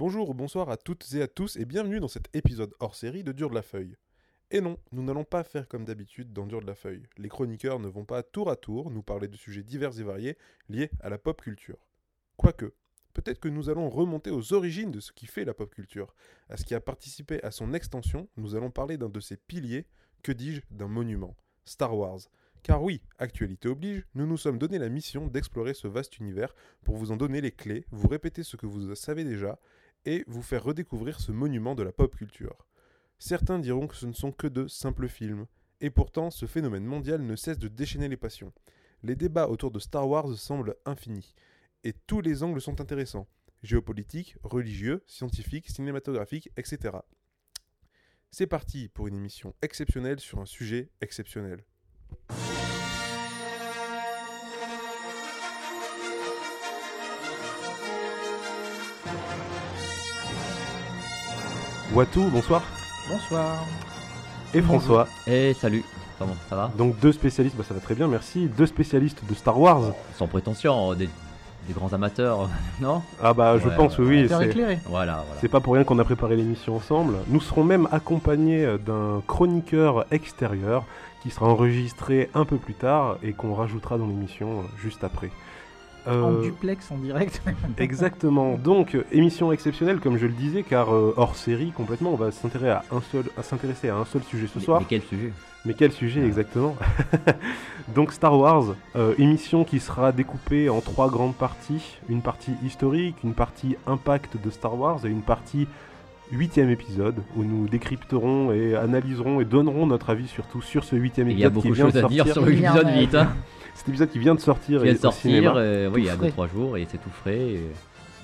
Bonjour ou bonsoir à toutes et à tous et bienvenue dans cet épisode hors série de Dur de la Feuille. Et non, nous n'allons pas faire comme d'habitude dans Dur de la Feuille. Les chroniqueurs ne vont pas tour à tour nous parler de sujets divers et variés liés à la pop culture. Quoique, peut-être que nous allons remonter aux origines de ce qui fait la pop culture, à ce qui a participé à son extension, nous allons parler d'un de ses piliers, que dis-je, d'un monument, Star Wars. Car oui, actualité oblige, nous nous sommes donné la mission d'explorer ce vaste univers pour vous en donner les clés, vous répéter ce que vous savez déjà, et vous faire redécouvrir ce monument de la pop culture. Certains diront que ce ne sont que de simples films, et pourtant ce phénomène mondial ne cesse de déchaîner les passions. Les débats autour de Star Wars semblent infinis, et tous les angles sont intéressants géopolitiques, religieux, scientifiques, cinématographiques, etc. C'est parti pour une émission exceptionnelle sur un sujet exceptionnel. Watou, bonsoir. Bonsoir. Et François. Et salut, comment ça va? Donc deux spécialistes, bah ça va très bien, merci. Deux spécialistes de Star Wars. Sans prétention, des, des grands amateurs, non? Ah bah je Ouais, pense ouais, oui. C'est- éclairé. Voilà, voilà. C'est pas pour rien qu'on a préparé l'émission ensemble. Nous serons même accompagnés d'un chroniqueur extérieur qui sera enregistré un peu plus tard et qu'on rajoutera dans l'émission euh, juste après. Euh, En duplex, en direct. Exactement. Donc, euh, émission exceptionnelle, comme je le disais, car euh, hors série complètement, on va s'intéresser à un seul, à s'intéresser à un seul sujet ce Mais- soir. Mais quel sujet? Mais quel sujet Ah. exactement? Donc Star Wars, euh, émission qui sera découpée en trois grandes parties. Une partie historique, une partie impact de Star Wars et une partie huitième épisode où nous décrypterons et analyserons et donnerons notre avis surtout sur ce huitième Il y a épisode qui beaucoup de vient de choses à dire sortir. sur l'épisode Il y en a- 8. Hein. Cet épisode qui vient de sortir Qui vient de sortir, euh, oui, il y a Tout frais. 2-3 jours et c'est tout frais. et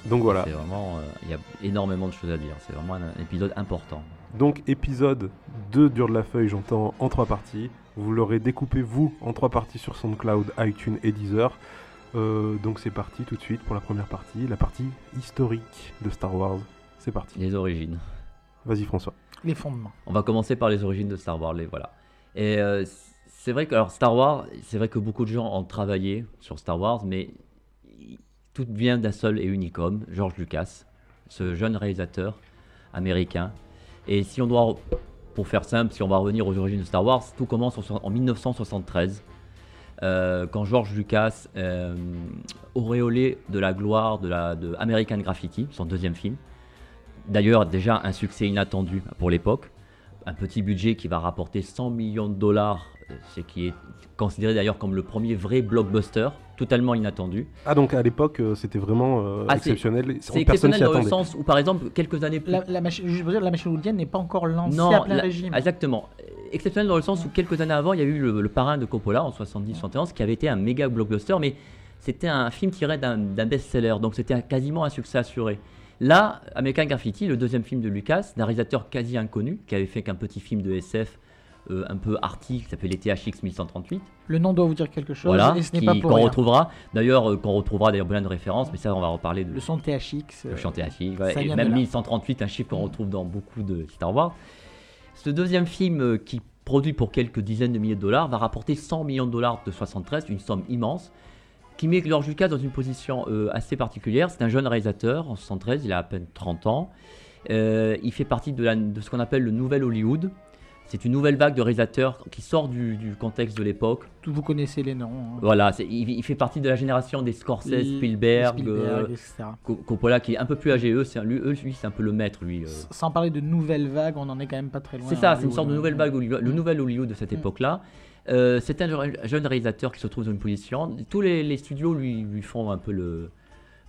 Donc voilà. C'est vraiment, euh, il y a énormément de choses à dire. C'est vraiment un, un épisode important. Donc épisode 2 Dur de la Feuille, j'entends en trois parties. Vous l'aurez découpé vous en trois parties sur SoundCloud, iTunes et Deezer. Euh, donc c'est parti tout de suite pour la première partie, la partie historique de Star Wars. C'est parti. Les origines. Vas-y François. Les fondements. On va commencer par les origines de Star Wars. Les voilà. Et euh, c'est vrai que alors Star Wars, c'est vrai que beaucoup de gens ont travaillé sur Star Wars, mais tout vient d'un seul et unique homme, George Lucas, ce jeune réalisateur américain. Et si on doit, pour faire simple, si on va revenir aux origines de Star Wars, tout commence en, en 1973. euh, quand George Lucas, euh, auréolé de la gloire de, la, de American Graffiti, son deuxième film, D'ailleurs, déjà un succès inattendu pour l'époque. Un petit budget qui va rapporter 100 millions de dollars, euh, ce qui est considéré d'ailleurs comme le premier vrai blockbuster, totalement inattendu. Ah donc à l'époque euh, c'était vraiment euh, Ah, exceptionnel. C'est exceptionnel dans le sens où, par exemple, quelques années plus La, la machine, je veux dire, la machine hollywoodienne n'est pas encore lancée Non, à plein la- régime. Exactement. Exceptionnel dans le sens où quelques années avant, il y a eu le, le parrain de Coppola en 70-71 qui avait été un méga blockbuster, mais c'était un film tiré d'un d'un best-seller, donc c'était quasiment un succès assuré. Là, American Graffiti, le deuxième film de Lucas, d'un réalisateur quasi inconnu, qui avait fait qu'un petit film de SF euh, un peu arty qui s'appelait les THX 1138. Le nom doit vous dire quelque chose Voilà, et ce n'est qui- pas pour qu'on retrouvera. D'ailleurs, euh, qu'on retrouvera d'ailleurs plein de références, mais ça, on va reparler de Le son THX. le euh, chant THX, ouais, et même là. 1138, un chiffre qu'on retrouve dans beaucoup de Star Wars. Ce deuxième film, euh, qui produit pour quelques dizaines de milliers de dollars, va rapporter 100 millions de dollars de 73, une somme immense, qui met George Lucas dans une position euh, assez particulière. C'est un jeune réalisateur, en 73, il a à peine 30 ans. Euh, il fait partie de, la- de ce qu'on appelle le nouvel Hollywood. C'est une nouvelle vague de réalisateurs qui sort du, du contexte de l'époque. Vous connaissez les noms. hein. Voilà, il, il fait partie de la génération des Scorsese, Spielberg, Spielberg, euh, Coppola qui est un peu plus âgé, eux, lui, lui, c'est un peu le maître, lui. euh. Sans parler de nouvelle vague, on en est quand même pas très loin. C'est ça, c'est une sorte de nouvelle hein. vague, le Mm. nouvel Hollywood de cette Mm. époque-là. Euh, c'est un jeune- réalisateur qui se trouve dans une position. Tous les, les studios lui, lui font un peu le,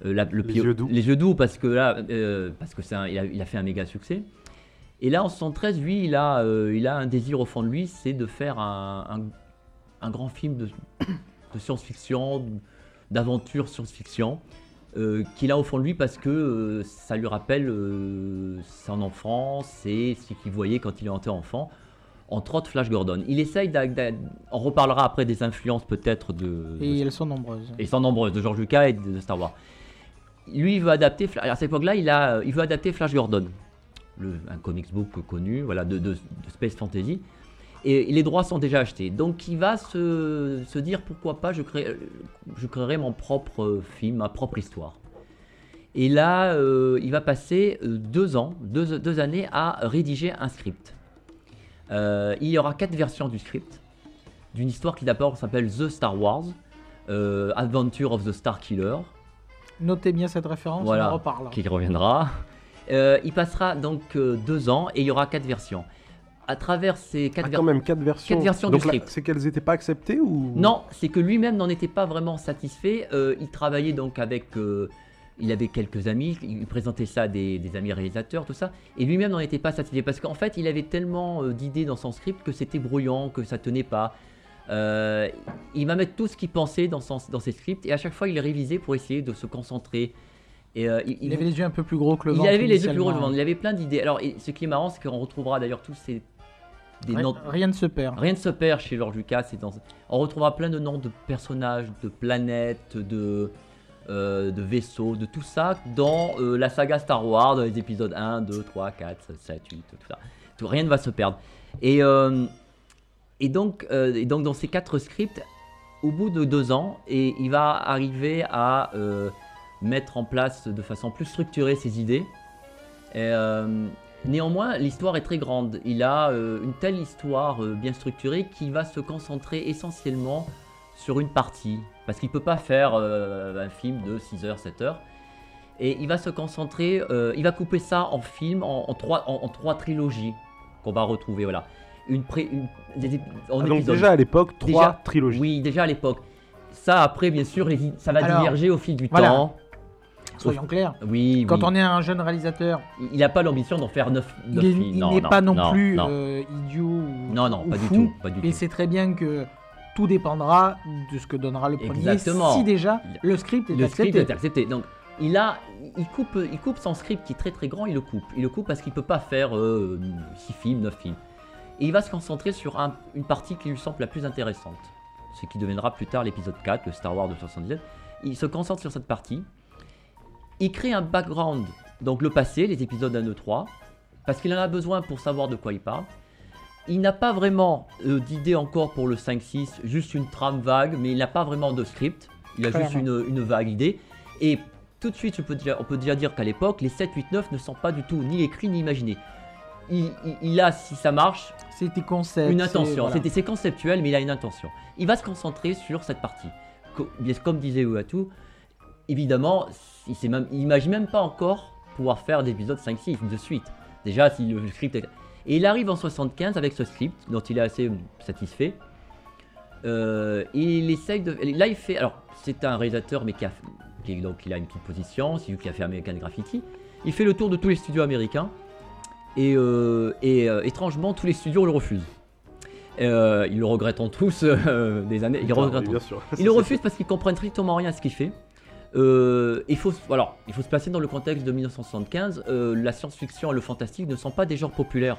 euh, la- le Les pio- yeux doux. les yeux doux parce que là, euh, parce que c'est un- il, a, il a fait un méga succès. Et là, en 73, lui, il a, il a un désir au fond de lui, c'est de faire un, un- un grand film de, de science-fiction, d'aventure science-fiction, euh, qu'il a au fond de lui parce que euh, ça lui rappelle euh, son enfance et ce qu'il voyait quand il était enfant. Entre autres, Flash Gordon. Il essaye d'a- On reparlera après des influences peut-être de, Et de- elles sont nombreuses. et sont nombreuses, de George Lucas et de, Star Wars. Lui, il veut adapter, à cette époque-là, il, a- il veut adapter Flash Gordon, le, un comics book connu, voilà, de, de- de Space Fantasy. Et les droits sont déjà achetés. Donc il va se, se dire pourquoi pas, je, crée, je créerai mon propre film, ma propre histoire. Et là, euh, il va passer euh, deux ans, deux, deux années à rédiger un script. Euh, il y aura quatre versions du script, d'une histoire qui d'abord s'appelle The Star Wars, euh, Adventure of the Star Killer, Notez bien cette référence, Voilà. on en reparle. qui reviendra. Euh, il passera donc euh, deux ans et il y aura quatre versions. À travers ces quatre Ah, versions. quand même, quatre versions. Quatre versions Donc du script. C'est qu'elles n'étaient pas acceptées ou? Non, c'est que lui-même n'en était pas vraiment satisfait. Euh, il travaillait donc avec. Il avait quelques amis, il présentait ça à des, des amis réalisateurs, tout ça. Et lui-même n'en était pas satisfait parce qu'en fait, il avait tellement euh, d'idées dans son script que c'était brouillon, que ça tenait pas. Euh, il va mettre tout ce qu'il pensait dans, son, dans ses scripts et à chaque fois, il les révisait pour essayer de se concentrer. Et, euh, il, Il avait les yeux un peu plus gros que le il ventre. avait les yeux plus gros initialement. devant, il avait plein d'idées. Alors, et ce qui est marrant, c'est qu'on retrouvera d'ailleurs tous ces. Des Rien, noms- rien ne se perd. Rien ne se perd chez George Lucas. dans- On retrouvera plein de noms de personnages, de planètes, de, euh, de vaisseaux, de tout ça dans euh, la saga Star Wars, dans les épisodes 1, 2, 3, 4, 7, 8, tout ça. Tout, rien ne va se perdre. Et, euh, euh, et donc, dans ces quatre scripts, au bout de deux ans, et il va arriver à mettre en place de façon plus structurée ses idées. Néanmoins, l'histoire est très grande. Il a euh, une telle histoire euh, bien structurée qui va se concentrer essentiellement sur une partie. Parce qu'il ne peut pas faire euh, un film de 6 heures, 7 heures. Et il va se concentrer, euh, il va couper ça en film, en, en trois, en, en trois trilogies qu'on va retrouver. Voilà. Une pré- une- des ép- en Ah, Donc déjà à l'époque, trois Déjà, trilogies. Oui, déjà à l'époque. Ça, après, bien sûr, les- ça va Alors, diverger au fil du voilà. temps. Soyons clairs. Oui, Quand oui. on est un jeune réalisateur, Il n'a pas l'ambition d'en faire 9, il est- il n'est pas non, plus non. euh, idiot ou, Non, non, ou pas du tout. Pas du Et c'est très bien que tout dépendra de ce que donnera le premier. Exactement. Si déjà le script est Le accepté. script est accepté. Donc, il, a, il, coupe, il coupe son script qui est très très grand, il le coupe. Il le coupe parce qu'il peut pas faire 6 films, 9 films. Et il va se concentrer sur un- une partie qui lui semble la plus intéressante. Ce qui deviendra plus tard l'épisode 4, le Star Wars de 77. Il se concentre sur cette partie. Il crée un background, donc le passé, les épisodes 1, 2, 3, parce qu'il en a besoin pour savoir de quoi il parle. Il n'a pas vraiment euh, d'idée encore pour le 5-6, juste une trame vague, mais il n'a pas vraiment de script. Il a juste une, une vague idée. Et tout de suite, je peux déjà- on peut déjà dire qu'à l'époque, les 7, 8, 9 ne sont pas du tout ni écrits ni imaginés. Il, il- il a, si ça marche, C'était concept. une intention. voilà. C'était c'est conceptuel, mais il a une intention. Il va se concentrer sur cette partie. Comme disait Uatu, évidemment, il s'est même, même pas encore pouvoir faire d'épisodes 5-6 de suite. Déjà, si le script est... Et il arrive en 75 avec ce script, dont il est assez satisfait. Euh, il essaye de... Là, il fait... Alors, c'est un réalisateur, mais qui a, qui, donc, il a une petite position, c'est lui qui a fait American Graffiti. Il fait le tour de tous les studios américains. Et, euh, et, euh, étrangement, tous les studios le refusent. Euh, ils le regrettent tous des années. Ils le Ah, bien sûr. ils le refusent parce qu'ils comprennent strictement rien à ce qu'il fait. Il, faut, se- alors, il faut se placer dans le contexte de 1975. euh, la science-fiction et le fantastique ne sont pas des genres populaires.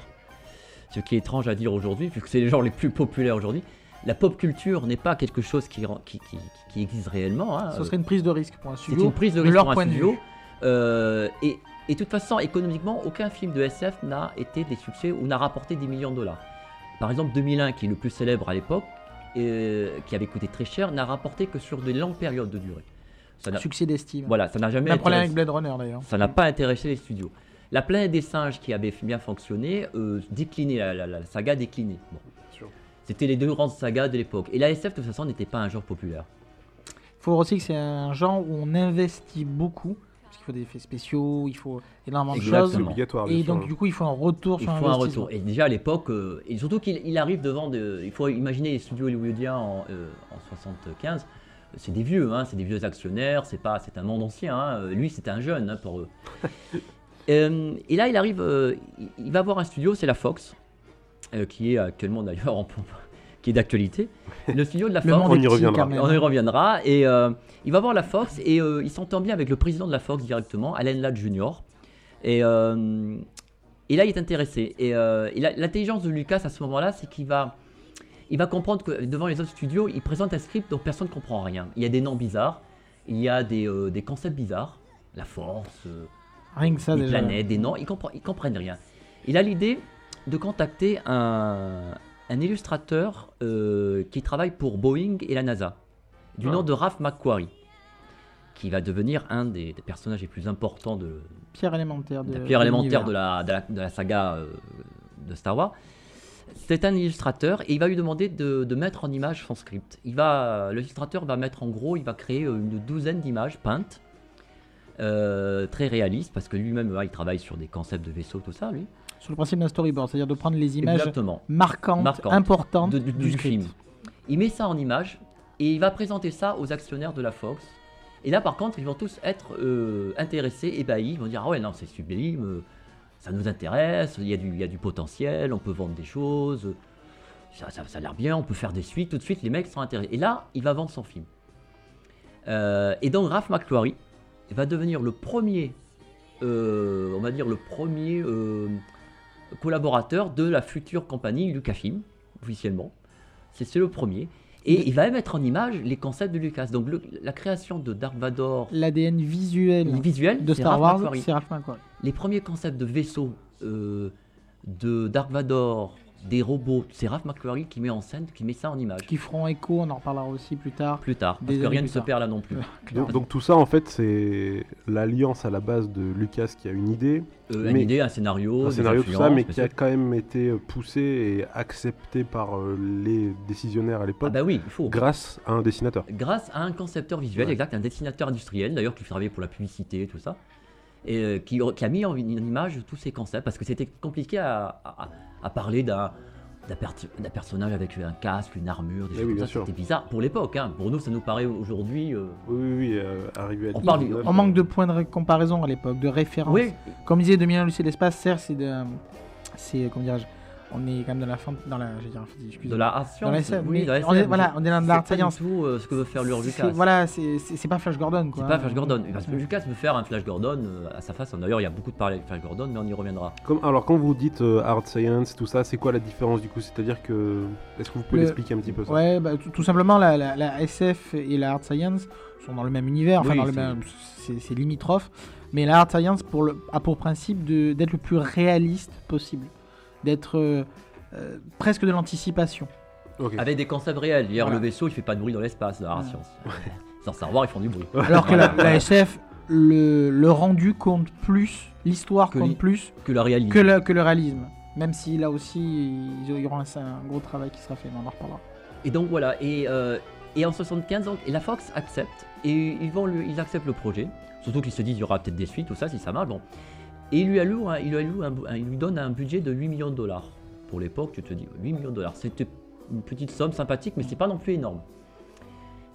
Ce qui est étrange à dire aujourd'hui, vu que c'est les genres les plus populaires aujourd'hui. La pop culture n'est pas quelque chose qui, rend- qui, qui- qui existe réellement. hein. Ce serait une prise de risque pour un C'est studio. une prise de risque leur pour un point de studio. vue. Euh, et, et de toute façon, économiquement, aucun film de SF n'a été des succès ou n'a rapporté des millions de dollars. Par exemple, 2001, qui est le plus célèbre à l'époque, et qui avait coûté très cher, n'a rapporté que sur de longues périodes de durée. Ça Succès d'estime. voilà, ça n'a jamais Même problème avec Blade Runner d'ailleurs. ça n'a pas intéressé les studios. La planète des singes qui avait bien fonctionné, euh, déclinait, la, la- la saga. Bon. sûr. C'était les deux grandes sagas de l'époque. Et la SF, de toute façon, n'était pas un genre populaire. Il faut aussi que c'est un genre où on investit beaucoup. Parce qu'il faut des effets spéciaux, il faut énormément de choses. Obligatoire. Et donc du coup il faut un retour Il sur faut un retour. Et déjà à l'époque, euh, et surtout qu'il il arrive devant de. Il faut imaginer les studios hollywoodiens en, euh, en 75. C'est des vieux, hein, c'est des vieux actionnaires, c'est pas, c'est un monde ancien. hein. Lui, c'était un jeune hein, pour eux. Euh, et là, il arrive, euh, il- va voir un studio, c'est la Fox, euh, qui est actuellement d'ailleurs en pompe, qui est d'actualité. Le studio de la Fox. On y reviendra. On y reviendra. Et il va voir la Fox et il s'entend bien avec le président de la Fox directement, Alan Ladd Jr. Et, et là, il est intéressé. Et, l'intelligence de Lucas à ce moment-là, c'est qu'il va, il va comprendre que devant les autres studios, il présente un script dont personne ne comprend rien. Il y a des noms bizarres, il y a des, des concepts bizarres, la force, Rien que ça des déjà. planètes, des noms, ils, comprennent, ils comprennent rien. Il a l'idée de contacter un, un illustrateur euh, qui travaille pour Boeing et la NASA, du Ah. nom de Ralph McQuarrie. qui va devenir un des, des personnages les plus importants de, Pierre élémentaire de la pierre élémentaire l'univers. de la, de la, de la saga euh, de Star Wars. C'est un illustrateur et il va lui demander de, mettre en image son script. Il va, l'illustrateur va mettre en gros, il va créer une douzaine d'images peintes, euh, très réalistes, parce que lui-même, il travaille sur des concepts de vaisseaux, tout ça, lui. Sur le principe d'un storyboard, c'est-à-dire de prendre les images Exactement. marquantes, Marquantes importantes de- du, du, du script. film. Il met ça en image et il va présenter ça aux actionnaires de la Fox. Et là, par contre, ils vont tous être euh, intéressés, ébahis. Ils vont dire Ah ouais, non, c'est sublime, euh, ça nous intéresse, il y, a du, il y a du potentiel, on peut vendre des choses, ça, ça- ça a l'air bien, on peut faire des suites. Tout de suite, les mecs sont intéressés. Et là, il va vendre son film. Euh, et donc, Ralph Va devenir le premier, euh, on va dire, le premier euh, collaborateur de la future compagnie Lucasfilm, officiellement. C'est le premier. Et il va mettre en image les concepts de Lucas. Donc le- la création de Dark Vador L'ADN visuel visuel de Star Wars, c'est. Les premiers concepts de vaisseaux euh, de Dark Vador, des robots, c'est Ralph McQuarrie qui met en scène, qui met ça en image. Qui feront écho, on en reparlera aussi plus tard. Plus tard, parce Des que rien ne se perd là non plus. Donc, donc tout ça, en fait, c'est l'alliance à la base de Lucas qui a une idée, Euh, une idée, un scénario, un scénario, tout ça, mais qui a quand même été poussé et accepté par euh, les décisionnaires à Ah l'époque bah oui, il faut. grâce à un dessinateur. grâce à un concepteur visuel, Ouais. exact, un dessinateur industriel d'ailleurs qui travaillait pour la publicité et tout ça, et euh, qui, qui a mis en une image tous ces concepts parce que c'était compliqué à, à- à parler d'un d'un per- d'un personnage avec un casque, une armure, des Eh choses oui, comme ça, c'était bizarre pour l'époque. hein. Pour nous, ça nous paraît aujourd'hui. euh, Oui, oui, oui, euh, arrivé à On parle du- 19, On manque de euh, points de comparaison à l'époque, de référence. Oui, Comme disait 2001 Lucie l'espace, certes, c'est de. C'est. Comment dirais-je On est quand même dans la fin. Dans la. Je veux dire, excusez de la art Dans la science. SF, oui, de la on est- voilà, on est dans c'est l'art science. tout euh, ce que veut faire le C'est- Lucas. Voilà, c'est c'est- c'est pas Flash Gordon quoi. C'est pas Flash Gordon. Parce que Lucas veut faire un Flash Gordon euh, à sa façon. D'ailleurs, il y a beaucoup de parallèles avec Flash Gordon, mais on y reviendra. Comme, alors, quand vous dites euh, hard science, tout ça, c'est quoi la différence du coup? C'est-à-dire que. Est-ce que vous pouvez Le- l'expliquer un petit peu ça? Ouais, bah, tout, tout simplement, la, la- la SF et la hard science sont dans le même univers, enfin Oui, dans le c'est- même, c'est c'est limitrophe. Mais la hard science pour le, a pour principe d'être le plus réaliste possible, d'être euh, euh, presque de l'anticipation. Avec des concepts réels. Hier, Voilà. le vaisseau, il fait pas de bruit dans l'espace, dans la science. Dans Star Wars, ils font du bruit. Alors que la, la SF, le, le rendu compte plus, l'histoire Que compte plus Que la réalité. que le, que le réalisme. Même si là aussi, il y aura un, un gros travail qui sera fait, mais on en reparlera. Et donc voilà, et, euh, et en 75, donc, et la Fox accepte, et ils, vont lui- ils acceptent le projet, surtout qu'ils se disent il y aura peut-être des suites, tout ça, si ça marche, bon. Et il lui, alloue il, lui un- il lui donne un budget de 8 millions de dollars. Pour l'époque, tu te dis, 8 millions de dollars, c'était une petite somme sympathique, mais c'est pas non plus énorme.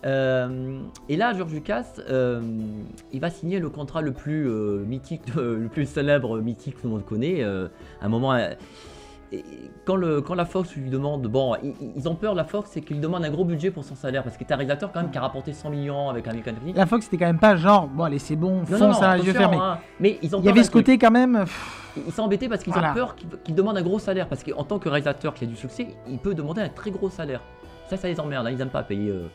Euh, et là, George Lucas, euh, il va signer le contrat le plus euh, mythique, le plus célèbre, mythique que tout le monde connaît. un moment, quand, le, quand la Fox lui demande, bon, ils, ils ont peur, la Fox, c'est qu'il demande un gros budget pour son salaire, parce que t'es un réalisateur quand même qui a rapporté 100 millions avec American Company. La Fox, c'était quand même pas genre, bon, allez, c'est bon, fonce à yeux fermés. hein, mais ils ont Il y avait ce truc. côté quand même. Ils sont embêtés parce qu'ils Voilà. ont peur qu'il qu'il demande un gros salaire, parce qu'en tant que réalisateur qui a du succès, il peut demander un très gros salaire. Ça, ça les emmerde, hein, ils aiment pas payer. euh.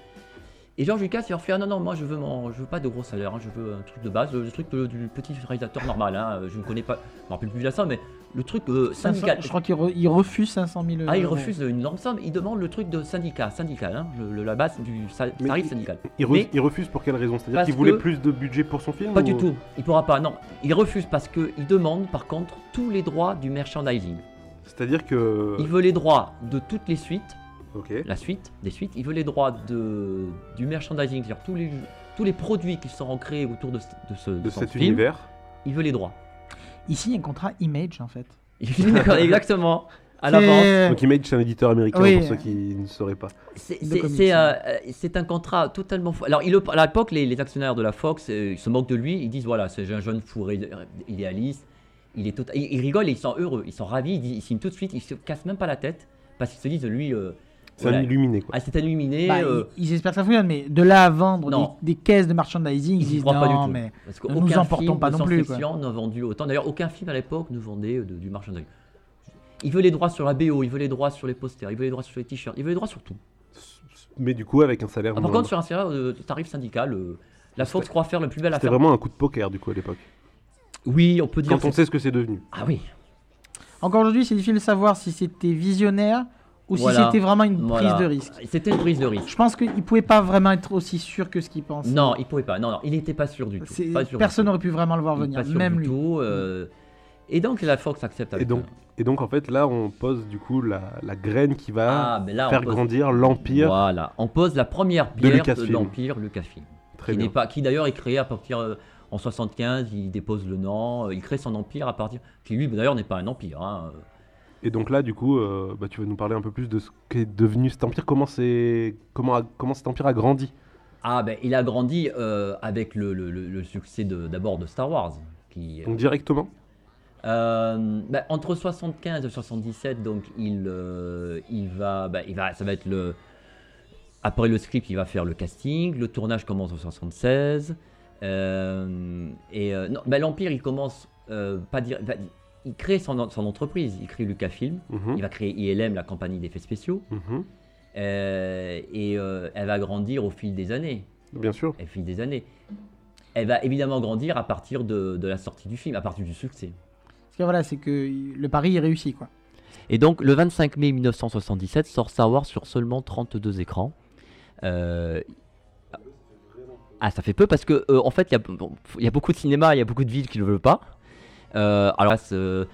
Et George Lucas, il leur fait ah non non, moi je veux mon, je veux pas de gros salaire, hein, je veux un truc de base, le truc de- du petit réalisateur normal. hein, je ne connais pas, je me rappelle plus de la somme, mais le truc euh, 500 syndical. je crois qu'il re- il refuse 500 000 euros. Ah, il refuse une somme, il demande le truc de syndicat, syndical, hein, le- le- la base du tarif il- syndical. Il, re- Mais- il refuse pour quelle raison? C'est-à-dire Parce qu'il voulait que- plus de budget pour son film Pas ou- du tout, il pourra pas, non. Il refuse parce qu'il demande par contre tous les droits du merchandising. C'est-à-dire que. Il veut les droits de toutes les suites, Ok. la suite, des suites. Il veut les droits de, du merchandising, c'est-à-dire tous les, tous les produits qui seront créés autour de, ce- de ce De son cet film. univers. Il veut les droits. Ici, il y a un contrat image en fait. Exactement. À l'avance. Donc Image, c'est un éditeur américain Oui. pour ceux qui ne sauraient pas. C'est euh, euh, un contrat totalement fou. Alors, il, à l'époque, les, les actionnaires de la Fox, euh, ils se moquent de lui. Ils disent voilà, c'est un jeune fou ré- idéaliste. Il est tota- ils, rigolent et ils sont heureux. Ils sont ravis. Ils, ils signent tout de suite. Ils se cassent même pas la tête parce qu'ils se disent lui. euh, C'est voilà, un illuminé, quoi. ah, c'est un illuminé. Bah, euh, ils, espèrent que ça fonctionne, mais de là à vendre des, des caisses de merchandising, ils disent non, pas du tout. mais Parce ne nous emportons pas non plus, science-fiction n'a vendu autant. D'ailleurs, aucun film à l'époque ne vendait de- du marchandising. Il veut les droits sur la BO, il veut les droits sur les posters, il veut les droits sur les t-shirts, il veut les droits sur tout. Mais du coup, avec un salaire. Ah, par contre, sur un salaire de tarif syndical, euh, la Fox croit faire le plus bel C'était affaire. vraiment un coup de poker, du coup, à l'époque. Oui, on peut dire. Quand on sait ce que c'est devenu. Ah oui. encore aujourd'hui, c'est difficile de savoir si c'était visionnaire Ou si Voilà. c'était vraiment une prise de risque. C'était une prise de risque. Je pense qu'il pouvait pas vraiment être aussi sûr que ce qu'il pense. Non, il pouvait pas. Non, non, il n'était pas sûr du tout. C'est- Pas sûr du Personne n'aurait pu vraiment le voir Pas venir, sûr même du lui. tout. euh, Et donc la Fox accepte avec Et donc, et donc en fait là on pose du coup la, la graine qui va Ah, là, faire pose- grandir l'empire. Voilà, on pose la première De pierre de, l'empire Lucasfilm. Très qui bien. n'est pas, qui d'ailleurs est créé à partir euh, en 75, il dépose le nom, euh, il crée son empire à partir, qui lui d'ailleurs n'est pas un empire. hein. Et donc là du coup euh, bah, tu vas nous parler un peu plus de ce qu'est devenu cet empire, comment c'est comment, a- comment cet empire a grandi? Ah ben il a grandi euh, avec le, le- le- le succès de- d'abord de, Star Wars, qui Donc directement? Euh, bah, entre 75 et 77, donc il, euh, il va, bah, il va, ça va être le. Après le script, il va faire le casting. Le tournage commence en 76. euh, et euh, non, bah, l'Empire, il commence euh, pas dire, il crée son, son entreprise. Il crée Lucasfilm. Mhm, Il va créer ILM, la compagnie d'effets spéciaux. mhm. euh, et euh, elle va grandir au fil des années Bien sûr. au fil des années. Elle va évidemment grandir à partir de, de la sortie du film, à partir du succès. Parce que voilà, c'est que le pari est réussi, quoi. Et donc, le 25 mai 1977 sort Star Wars sur seulement 32 écrans. Euh, Ah, ça fait peu parce que, euh, en fait, il y, a- bon, y a beaucoup de cinéma, il y a beaucoup de villes qui ne le veulent pas. Euh, alors, euh,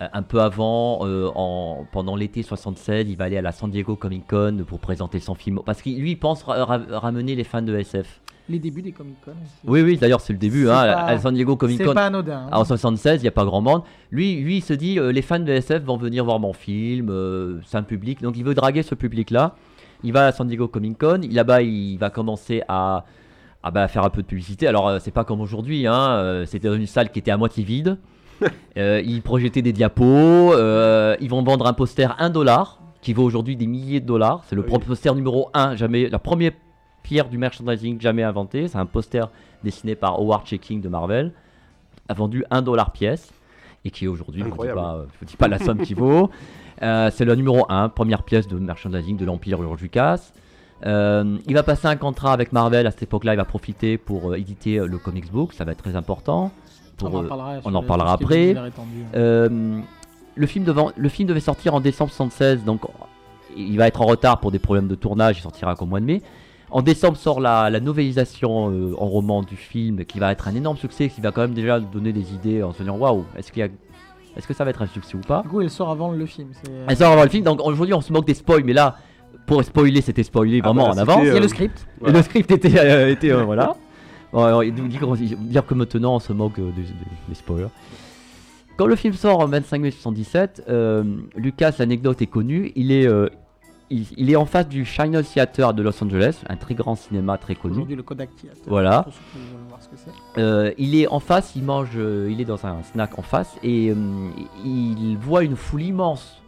un peu avant, euh, en, pendant l'été 76, il va aller à la San Diego Comic Con pour présenter son film. Parce que lui, il pense ra- ra- ramener les fans de SF. Les débuts des Comic Con. Oui, oui, d'ailleurs, c'est le début. Hein, pas- à San Diego Comic C'est Con. pas anodin. hein. En 76, il n'y a pas grand monde. Lui, lui, il se dit, euh, les fans de SF vont venir voir mon film, euh, c'est un public. Donc il veut draguer ce public-là. Il va à San Diego Comic Con. Là-bas, il va commencer à, à bah, faire un peu de publicité. Alors, c'est pas comme aujourd'hui. Hein, C'était dans une salle qui était à moitié vide. Euh, il projetait des diapos. euh, ils vont vendre un poster 1 dollar, qui vaut aujourd'hui des milliers de dollars. C'est le Oui. poster numéro 1, jamais, la première pierre du merchandising jamais inventé. C'est un poster dessiné par Howard Checking de Marvel, a vendu 1 dollar pièce, et qui aujourd'hui, je ne vous dis pas, la somme qu'il vaut. Euh, c'est le numéro 1, première pièce de merchandising de l'Empire George Lucas. Euh, il va passer un contrat avec Marvel à cette époque-là, il va profiter pour euh, éditer le comics book, ça va être très important. Pour, on en euh, parlera, on en est après. étendu. euh, le, film devant, le film devait sortir en décembre 76, donc il va être en retard pour des problèmes de tournage, il sortira qu'au mois de mai. En décembre sort la, la novélisation euh, en roman du film, qui va être un énorme succès, qui va quand même déjà donner des idées en se disant waouh, est-ce qu'il y a- est-ce que ça va être un succès ou pas? Du coup, elle sort avant le film. Elle sort avant le film, donc aujourd'hui on se moque des spoils, mais là, pour spoiler, c'était spoilé Ah vraiment bah, en avance. Euh, le script. Et le script était, euh, était euh, voilà. Alors, dire que maintenant on se moque euh, des, des- des spoilers. Quand le film sort en 25 mai 77, euh, Lucas, l'anecdote est connue, il est, euh, il, il est en face du China Theater de Los Angeles, un très grand cinéma très connu. Aujourd'hui, le Kodak Theater. Voilà. Pour ceux qui veulent voir ce que c'est. Euh, il est en face, il mange, il est dans un snack en face et il voit une foule immense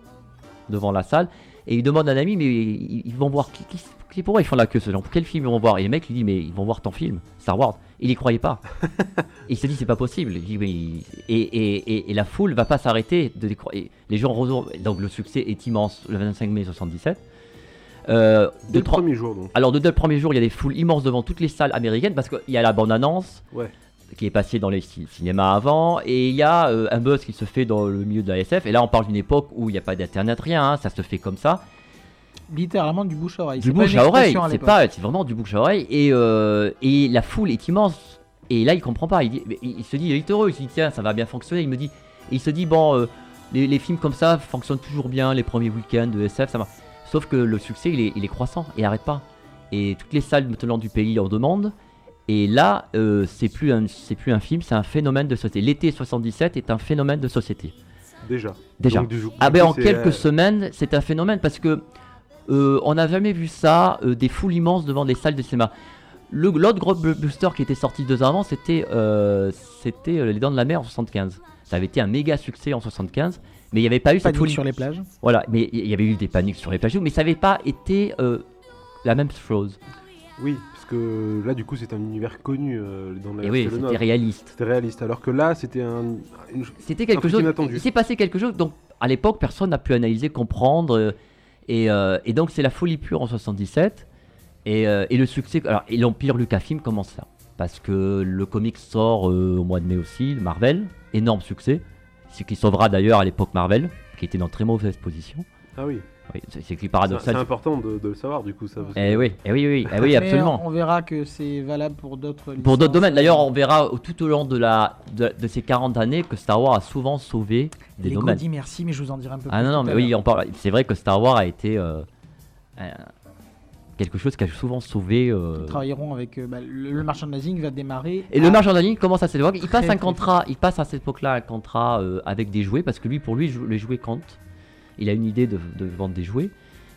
devant la salle et il demande à un ami mais ils, ils vont voir qui, qui- qui- pourquoi ils font la queue gens pour quel film ils vont voir? Et le mec lui dit mais ils vont voir ton film Star Wars il y croyait pas il se dit c'est pas possible il dit, mais il- et, et, et, et la foule va pas s'arrêter de les croire. Et les gens retournent- donc le succès est immense le 25 mai 77 euh, de le premier jour donc. alors, de dès le premier jour, il y a des foules immenses devant toutes les salles américaines parce qu'il y a la bande-annonce Ouais. qui est passée dans les ci- cinémas avant et il y a euh, un buzz qui se fait dans le milieu de la SF. Et là, on parle d'une époque où il n'y a pas d'internet, rien, hein, ça se fait comme ça. Littéralement du bouche à oreille. Du C'est pas bouche une à oreille, c'est pas, c'est vraiment du bouche à oreille. Et, euh, et la foule est immense. Et là, il comprend pas. Il, dit- il il se dit, il est heureux. Il se dit, tiens, ça va bien fonctionner. Il me dit, et il se dit, bon, euh, les, les films comme ça fonctionnent toujours bien, les premiers week-ends de SF, ça va. Sauf que le succès, il est, il est croissant et arrête pas. Et toutes les salles maintenant du pays en demandent. Et là, euh, c'est plus un, c'est plus un film, c'est un phénomène de société. L'été 77 est un phénomène de société. Déjà. Déjà. Donc, du, du Ah coup, ben en quelques euh, semaines, c'est un phénomène parce que euh, on n'a jamais vu ça, euh, des foules immenses devant des salles de cinéma. Le- L'autre gros blockbuster qui était sorti deux ans avant, c'était euh, c'était Les Dents de la Mer en 75. Ça avait été un méga succès en 75, mais il n'y avait pas eu cette folie. sur les plages. Voilà, mais il y avait eu des paniques sur les plages, mais ça n'avait pas été euh, la même chose. Oui, parce que là du coup c'est un univers connu euh, dans la Et oui, c'était réaliste. C'était réaliste. Alors que là c'était un. une- C'était quelque chose. inattendu. Il s'est passé quelque chose. Donc, à l'époque, personne n'a pu analyser, comprendre. euh, et, euh, et donc, c'est la folie pure en 77. Et, euh, et le succès. Et l'Empire Lucasfilm commence là. Parce que le comic sort euh, au mois de mai aussi, Marvel. Énorme succès. Ce qui sauvera d'ailleurs à l'époque Marvel, qui était dans très mauvaise position. Ah oui. Oui, c'est qui paradoxal. c'est important de, de le savoir du coup ça. parce que- Eh oui, eh oui, oui, eh oui, Mais absolument. on verra que c'est valable pour d'autres. Pour d'autres domaines. D'ailleurs, on verra tout au long de, la, de, de ces 40 années que Star Wars a souvent sauvé des Les domaines. dit merci, mais je vous en dirai un peu Ah plus. non, non, tout mais oui, on parle. C'est vrai que Star Wars a été euh, quelque chose qui a souvent sauvé. euh, Ils travailleront avec euh, bah, le, le merchandising va démarrer. Et le à- merchandising commence à cette époque. Il passe un contrat. Il passe à cette époque-là un contrat euh, avec des jouets parce que lui, pour lui, les jouets comptent. Il a une idée de, de vendre des jouets.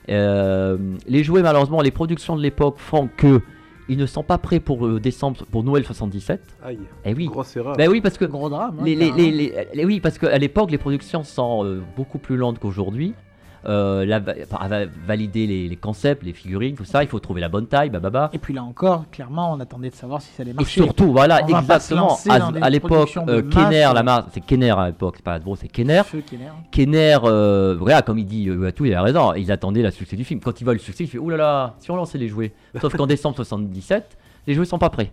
Euh, les jouets, malheureusement, les productions de l'époque font que ils ne sont pas prêts pour euh, décembre, pour Noël 77. Aïe. Eh oui. Grosse erreur. Ben oui, parce que Gros drame. hein, les, les- carrément. les- les- les- oui, parce qu'à l'époque, les productions sont euh, beaucoup plus lentes qu'aujourd'hui. Euh, la enfin, valider les, les concepts, les figurines, tout ça, il faut trouver la bonne taille, bababa. Et puis là encore, clairement, on attendait de savoir si ça allait Et marcher. surtout, voilà, On exactement. À, l'époque, euh. Kenner, la marque, c'est Kenner à l'époque, c'est pas Hasbro, c'est Kenner. Kenner, euh, voilà, comme il dit tout, il a raison. Ils attendaient le succès du film. Quand il voit le succès, il fait Ouh là là, si on lançait les jouets. Sauf qu'en décembre 77, les jouets sont pas prêts.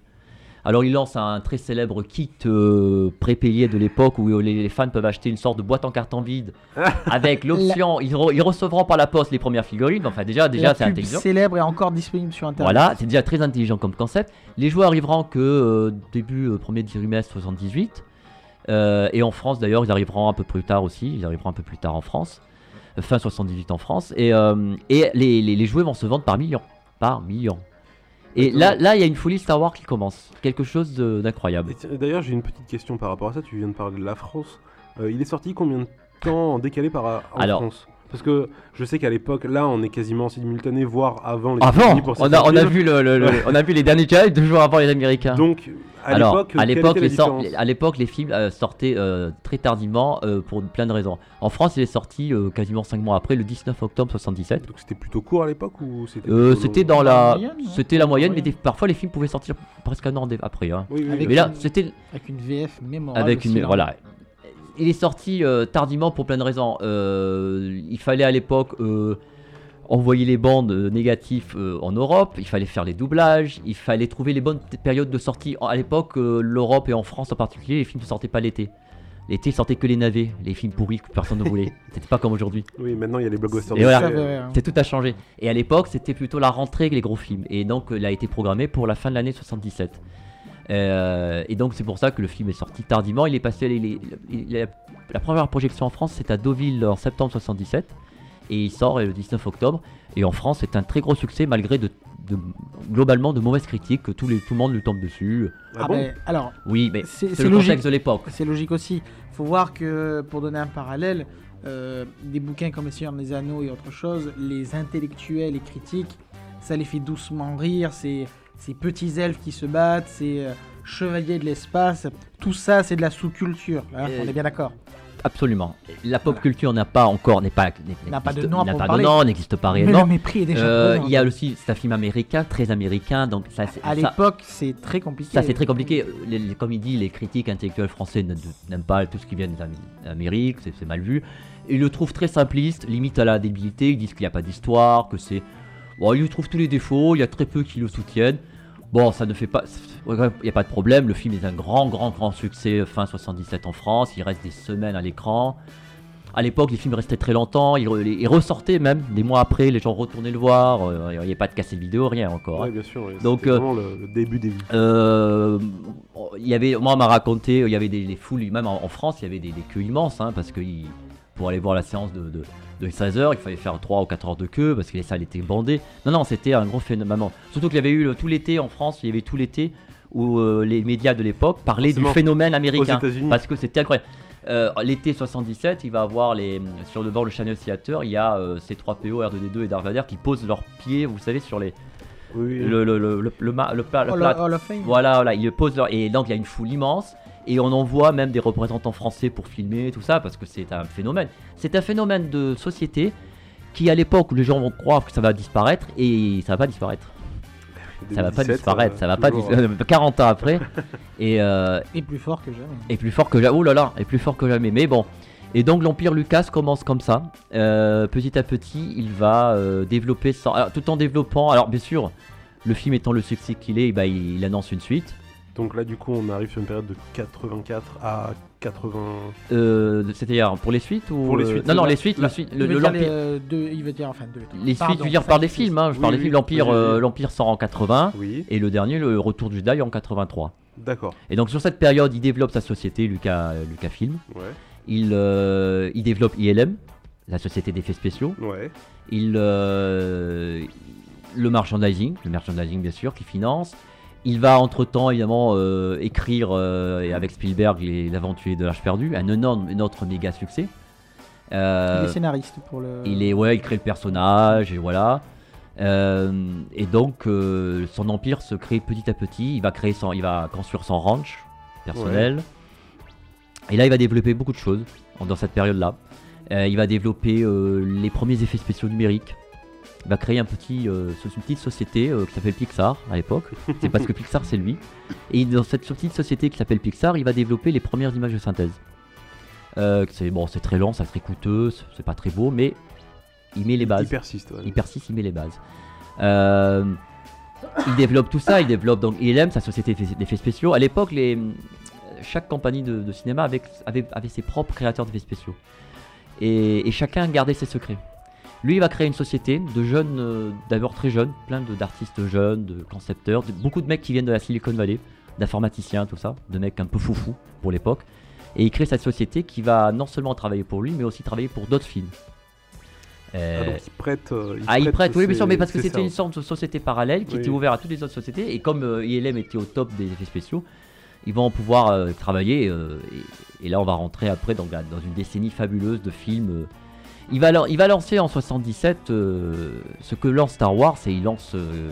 Alors il lance un très célèbre kit euh, prépayé de l'époque où les, les fans peuvent acheter une sorte de boîte en carton vide avec l'option. Ils, re- ils recevront par la poste les premières figurines. Enfin déjà, déjà c'est intelligent. célèbre est encore disponible sur internet. Voilà, c'est déjà très intelligent comme concept. Les jouets arriveront que euh, début euh, premier trimestre 78. Euh, et en France d'ailleurs, ils arriveront un peu plus tard aussi. Ils arriveront un peu plus tard en France. Euh, fin 78 en France. Et, euh, et les, les- les jouets vont se vendre par millions. Par millions. Et là, là, il y a une folie Star Wars qui commence. Quelque chose d'incroyable. D'ailleurs, j'ai une petite question par rapport à ça. Tu viens de parler de la France. Euh, il est sorti combien de temps en décalé par en Alors. France? Parce que je sais qu'à l'époque, là, on est quasiment simultané, voire avant les Avant, États-Unis pour on a, on vu le, le- le- on a vu les derniers cas deux jours avant les Américains. Donc, à Alors, l'époque, à l'époque, les, à l'époque, films euh, sortaient euh, très tardivement euh, pour plein de raisons. En France, il est sorti euh, quasiment 5 mois après, le 19 octobre 77. Donc c'était plutôt court à l'époque ou c'était Euh, c'était dans La la, moyenne, non c'était la moyenne, mais des- parfois les films pouvaient sortir presque un an après. hein. Oui, oui, Avec Mais là, une- c'était Avec une VF mémorable. avec une aussi, voilà. Il est sorti euh, tardivement pour plein de raisons. Euh, il fallait à l'époque euh, envoyer les bandes négatives euh, en Europe. Il fallait faire les doublages. Il fallait trouver les bonnes périodes de sortie. À l'époque, euh, l'Europe et en France en particulier, les films ne sortaient pas l'été. L'été sortait que les navets, les films pourris que personne ne voulait. C'était pas comme aujourd'hui. Oui, maintenant il y a les blockbusters. Et de voilà. C'est tout a changé. Et à l'époque, c'était plutôt la rentrée que les gros films. Et donc, il a été programmé pour la fin de l'année 77. Euh, et donc, c'est pour ça que le film est sorti tardivement. Il est passé. les- les- les- la, la première projection en France, c'est à Deauville en septembre 77. Et il sort euh, le 19 octobre. Et en France, c'est un très gros succès malgré de, de- globalement de mauvaises critiques. Que tous les, tout le monde lui tombe dessus. Ah Ah bon? alors, Oui, mais c'est c'est c'est le logique. contexte de l'époque. C'est logique aussi. faut voir que, pour donner un parallèle, euh, des bouquins comme Le Seigneur des Anneaux et autre chose, les intellectuels et critiques, ça les fait doucement rire. C'est ces petits elfes qui se battent, ces euh, chevaliers de l'espace. Tout ça, c'est de la sous-culture. hein, on est bien d'accord. Absolument. La pop culture n'a pas encore, n'est pas, N'a pas de nom pas n'existe pas Mais réellement. le mépris est déjà Euh, il y a aussi, c'est un film américain, très américain, donc ça, À l'époque, c'est très compliqué. ça, c'est très compliqué. Les- les- comme il dit, les critiques intellectuels français n'aiment pas tout ce qui vient des d'Amérique, c'est c'est mal vu. Ils le trouvent très simpliste, limite à la débilité. Ils disent qu'il n'y a pas d'histoire, que c'est. Bon, ils lui trouvent tous les défauts, il y a très peu qui le soutiennent. Bon, ça ne fait pas. Il n'y a pas de problème, le film est un grand, grand, grand succès fin 77 en France. Il reste des semaines à l'écran. À l'époque, les films restaient très longtemps, ils, re- ils ressortaient même des mois après, les gens retournaient le voir. euh, Il n'y avait pas de cassette vidéo, rien encore. Ouais, bien sûr. oui. Donc, euh, vraiment le, le début des. Euh, il y avait, moi, on m'a raconté, il y avait des, foules, même en, en France, il y avait des, des queues immenses, hein, parce que il- pour aller voir la séance de, de, de 16 heures, il fallait faire 3 ou 4 heures de queue, parce que les salles étaient bandées. Non, non, c'était un gros phénomène. Surtout qu'il y avait eu le- tout l'été en France, il y avait tout l'été où euh, les médias de l'époque parlaient du phénomène américain. Parce que c'était incroyable. Euh, L'été 77, il va avoir les sur le bord le Channel Theater, il y a euh, C3PO, R2D2 et Darth Vader qui posent leurs pieds, vous savez, sur les Oui, oui. le le le le, le, ma- pla- plat- Fame. voilà, voilà, ils posent leur- et donc il y a une foule immense et on envoie même des représentants français pour filmer tout ça parce que c'est un phénomène. C'est un phénomène de société qui à l'époque où les gens vont croire que ça va disparaître et ça va pas disparaître. Ça va pas 2017, disparaître, euh, ça va pas toujours, disparaître. 40 ans après et euh, Et plus fort que jamais. et plus fort que jamais. Oh là là, et plus fort que jamais. Mais bon. Et donc l'Empire Lucas commence comme ça. Euh, petit à petit, il va euh, développer sans... alors, tout en développant. Alors bien sûr, le film étant le succès qu'il est, bah, il, il annonce une suite. Donc là, du coup, on arrive sur une période de 84 à 80. Euh, C'est-à-dire pour les suites ou Pour les suites, Non, non, les suites, suite- Il le- veut le- dire l'Empire- les, euh, deux- il veut dire enfin deux. les suites, je veux dire par des 5, films, hein, je Oui, parle des oui, films. L'Empire, oui, euh, l'Empire sort en 80 Oui, et le dernier, le Retour du Jedi en 83. d'accord. Et donc sur cette période, il développe sa société, Lucas, Lucasfilm. Ouais, Il, euh, il développe ILM, la société d'effets spéciaux. ouais. Il, euh, le merchandising, le merchandising bien sûr, qui finance. Il va entre-temps évidemment euh, écrire euh, et avec Spielberg les- l'aventurier de l'âge perdu, un énorme, un autre méga succès. Euh, Il est scénariste pour le. il est ouais, il crée le personnage et voilà. Et donc son empire se crée petit à petit. Il va créer son, il va construire son ranch personnel. Et là, il va développer beaucoup de choses dans cette période-là. Il va développer les premiers effets spéciaux numériques. Il va créer un petit, euh, une petite société euh, qui s'appelle Pixar à l'époque. C'est parce que Pixar c'est lui. Et dans cette petite société qui s'appelle Pixar, il va développer les premières images de synthèse. Euh, c'est bon, c'est très lent, c'est très coûteux, c'est- pas très beau, mais il met les bases. Il persiste. ouais. Il persiste, il met les bases. Il développe tout ça, il développe donc ILM, sa société d'effets- d'effets spéciaux. À l'époque, les, chaque compagnie de, de cinéma avait, avait, avait ses propres créateurs d'effets spéciaux. Et, et chacun gardait ses secrets. Lui, il va créer une société de jeunes, euh, d'abord très jeunes, plein d'artistes jeunes, de concepteurs, de- beaucoup de mecs qui viennent de la Silicon Valley, d'informaticiens, tout ça, de mecs un peu foufou pour l'époque. Et il crée cette société qui va non seulement travailler pour lui, mais aussi travailler pour d'autres films. Ah, Euh, donc il prête. euh, ah, il prête, oui, bien sûr, mais parce que c'était une sorte de société parallèle qui Oui. était ouverte à toutes les autres sociétés. Et comme euh, ILM était au top des effets spéciaux, ils vont pouvoir travailler. et, et là, on va rentrer après dans une décennie fabuleuse de films. Il, va, lan- il va lancer en 77 euh, ce que lance Star Wars, et il lance, euh,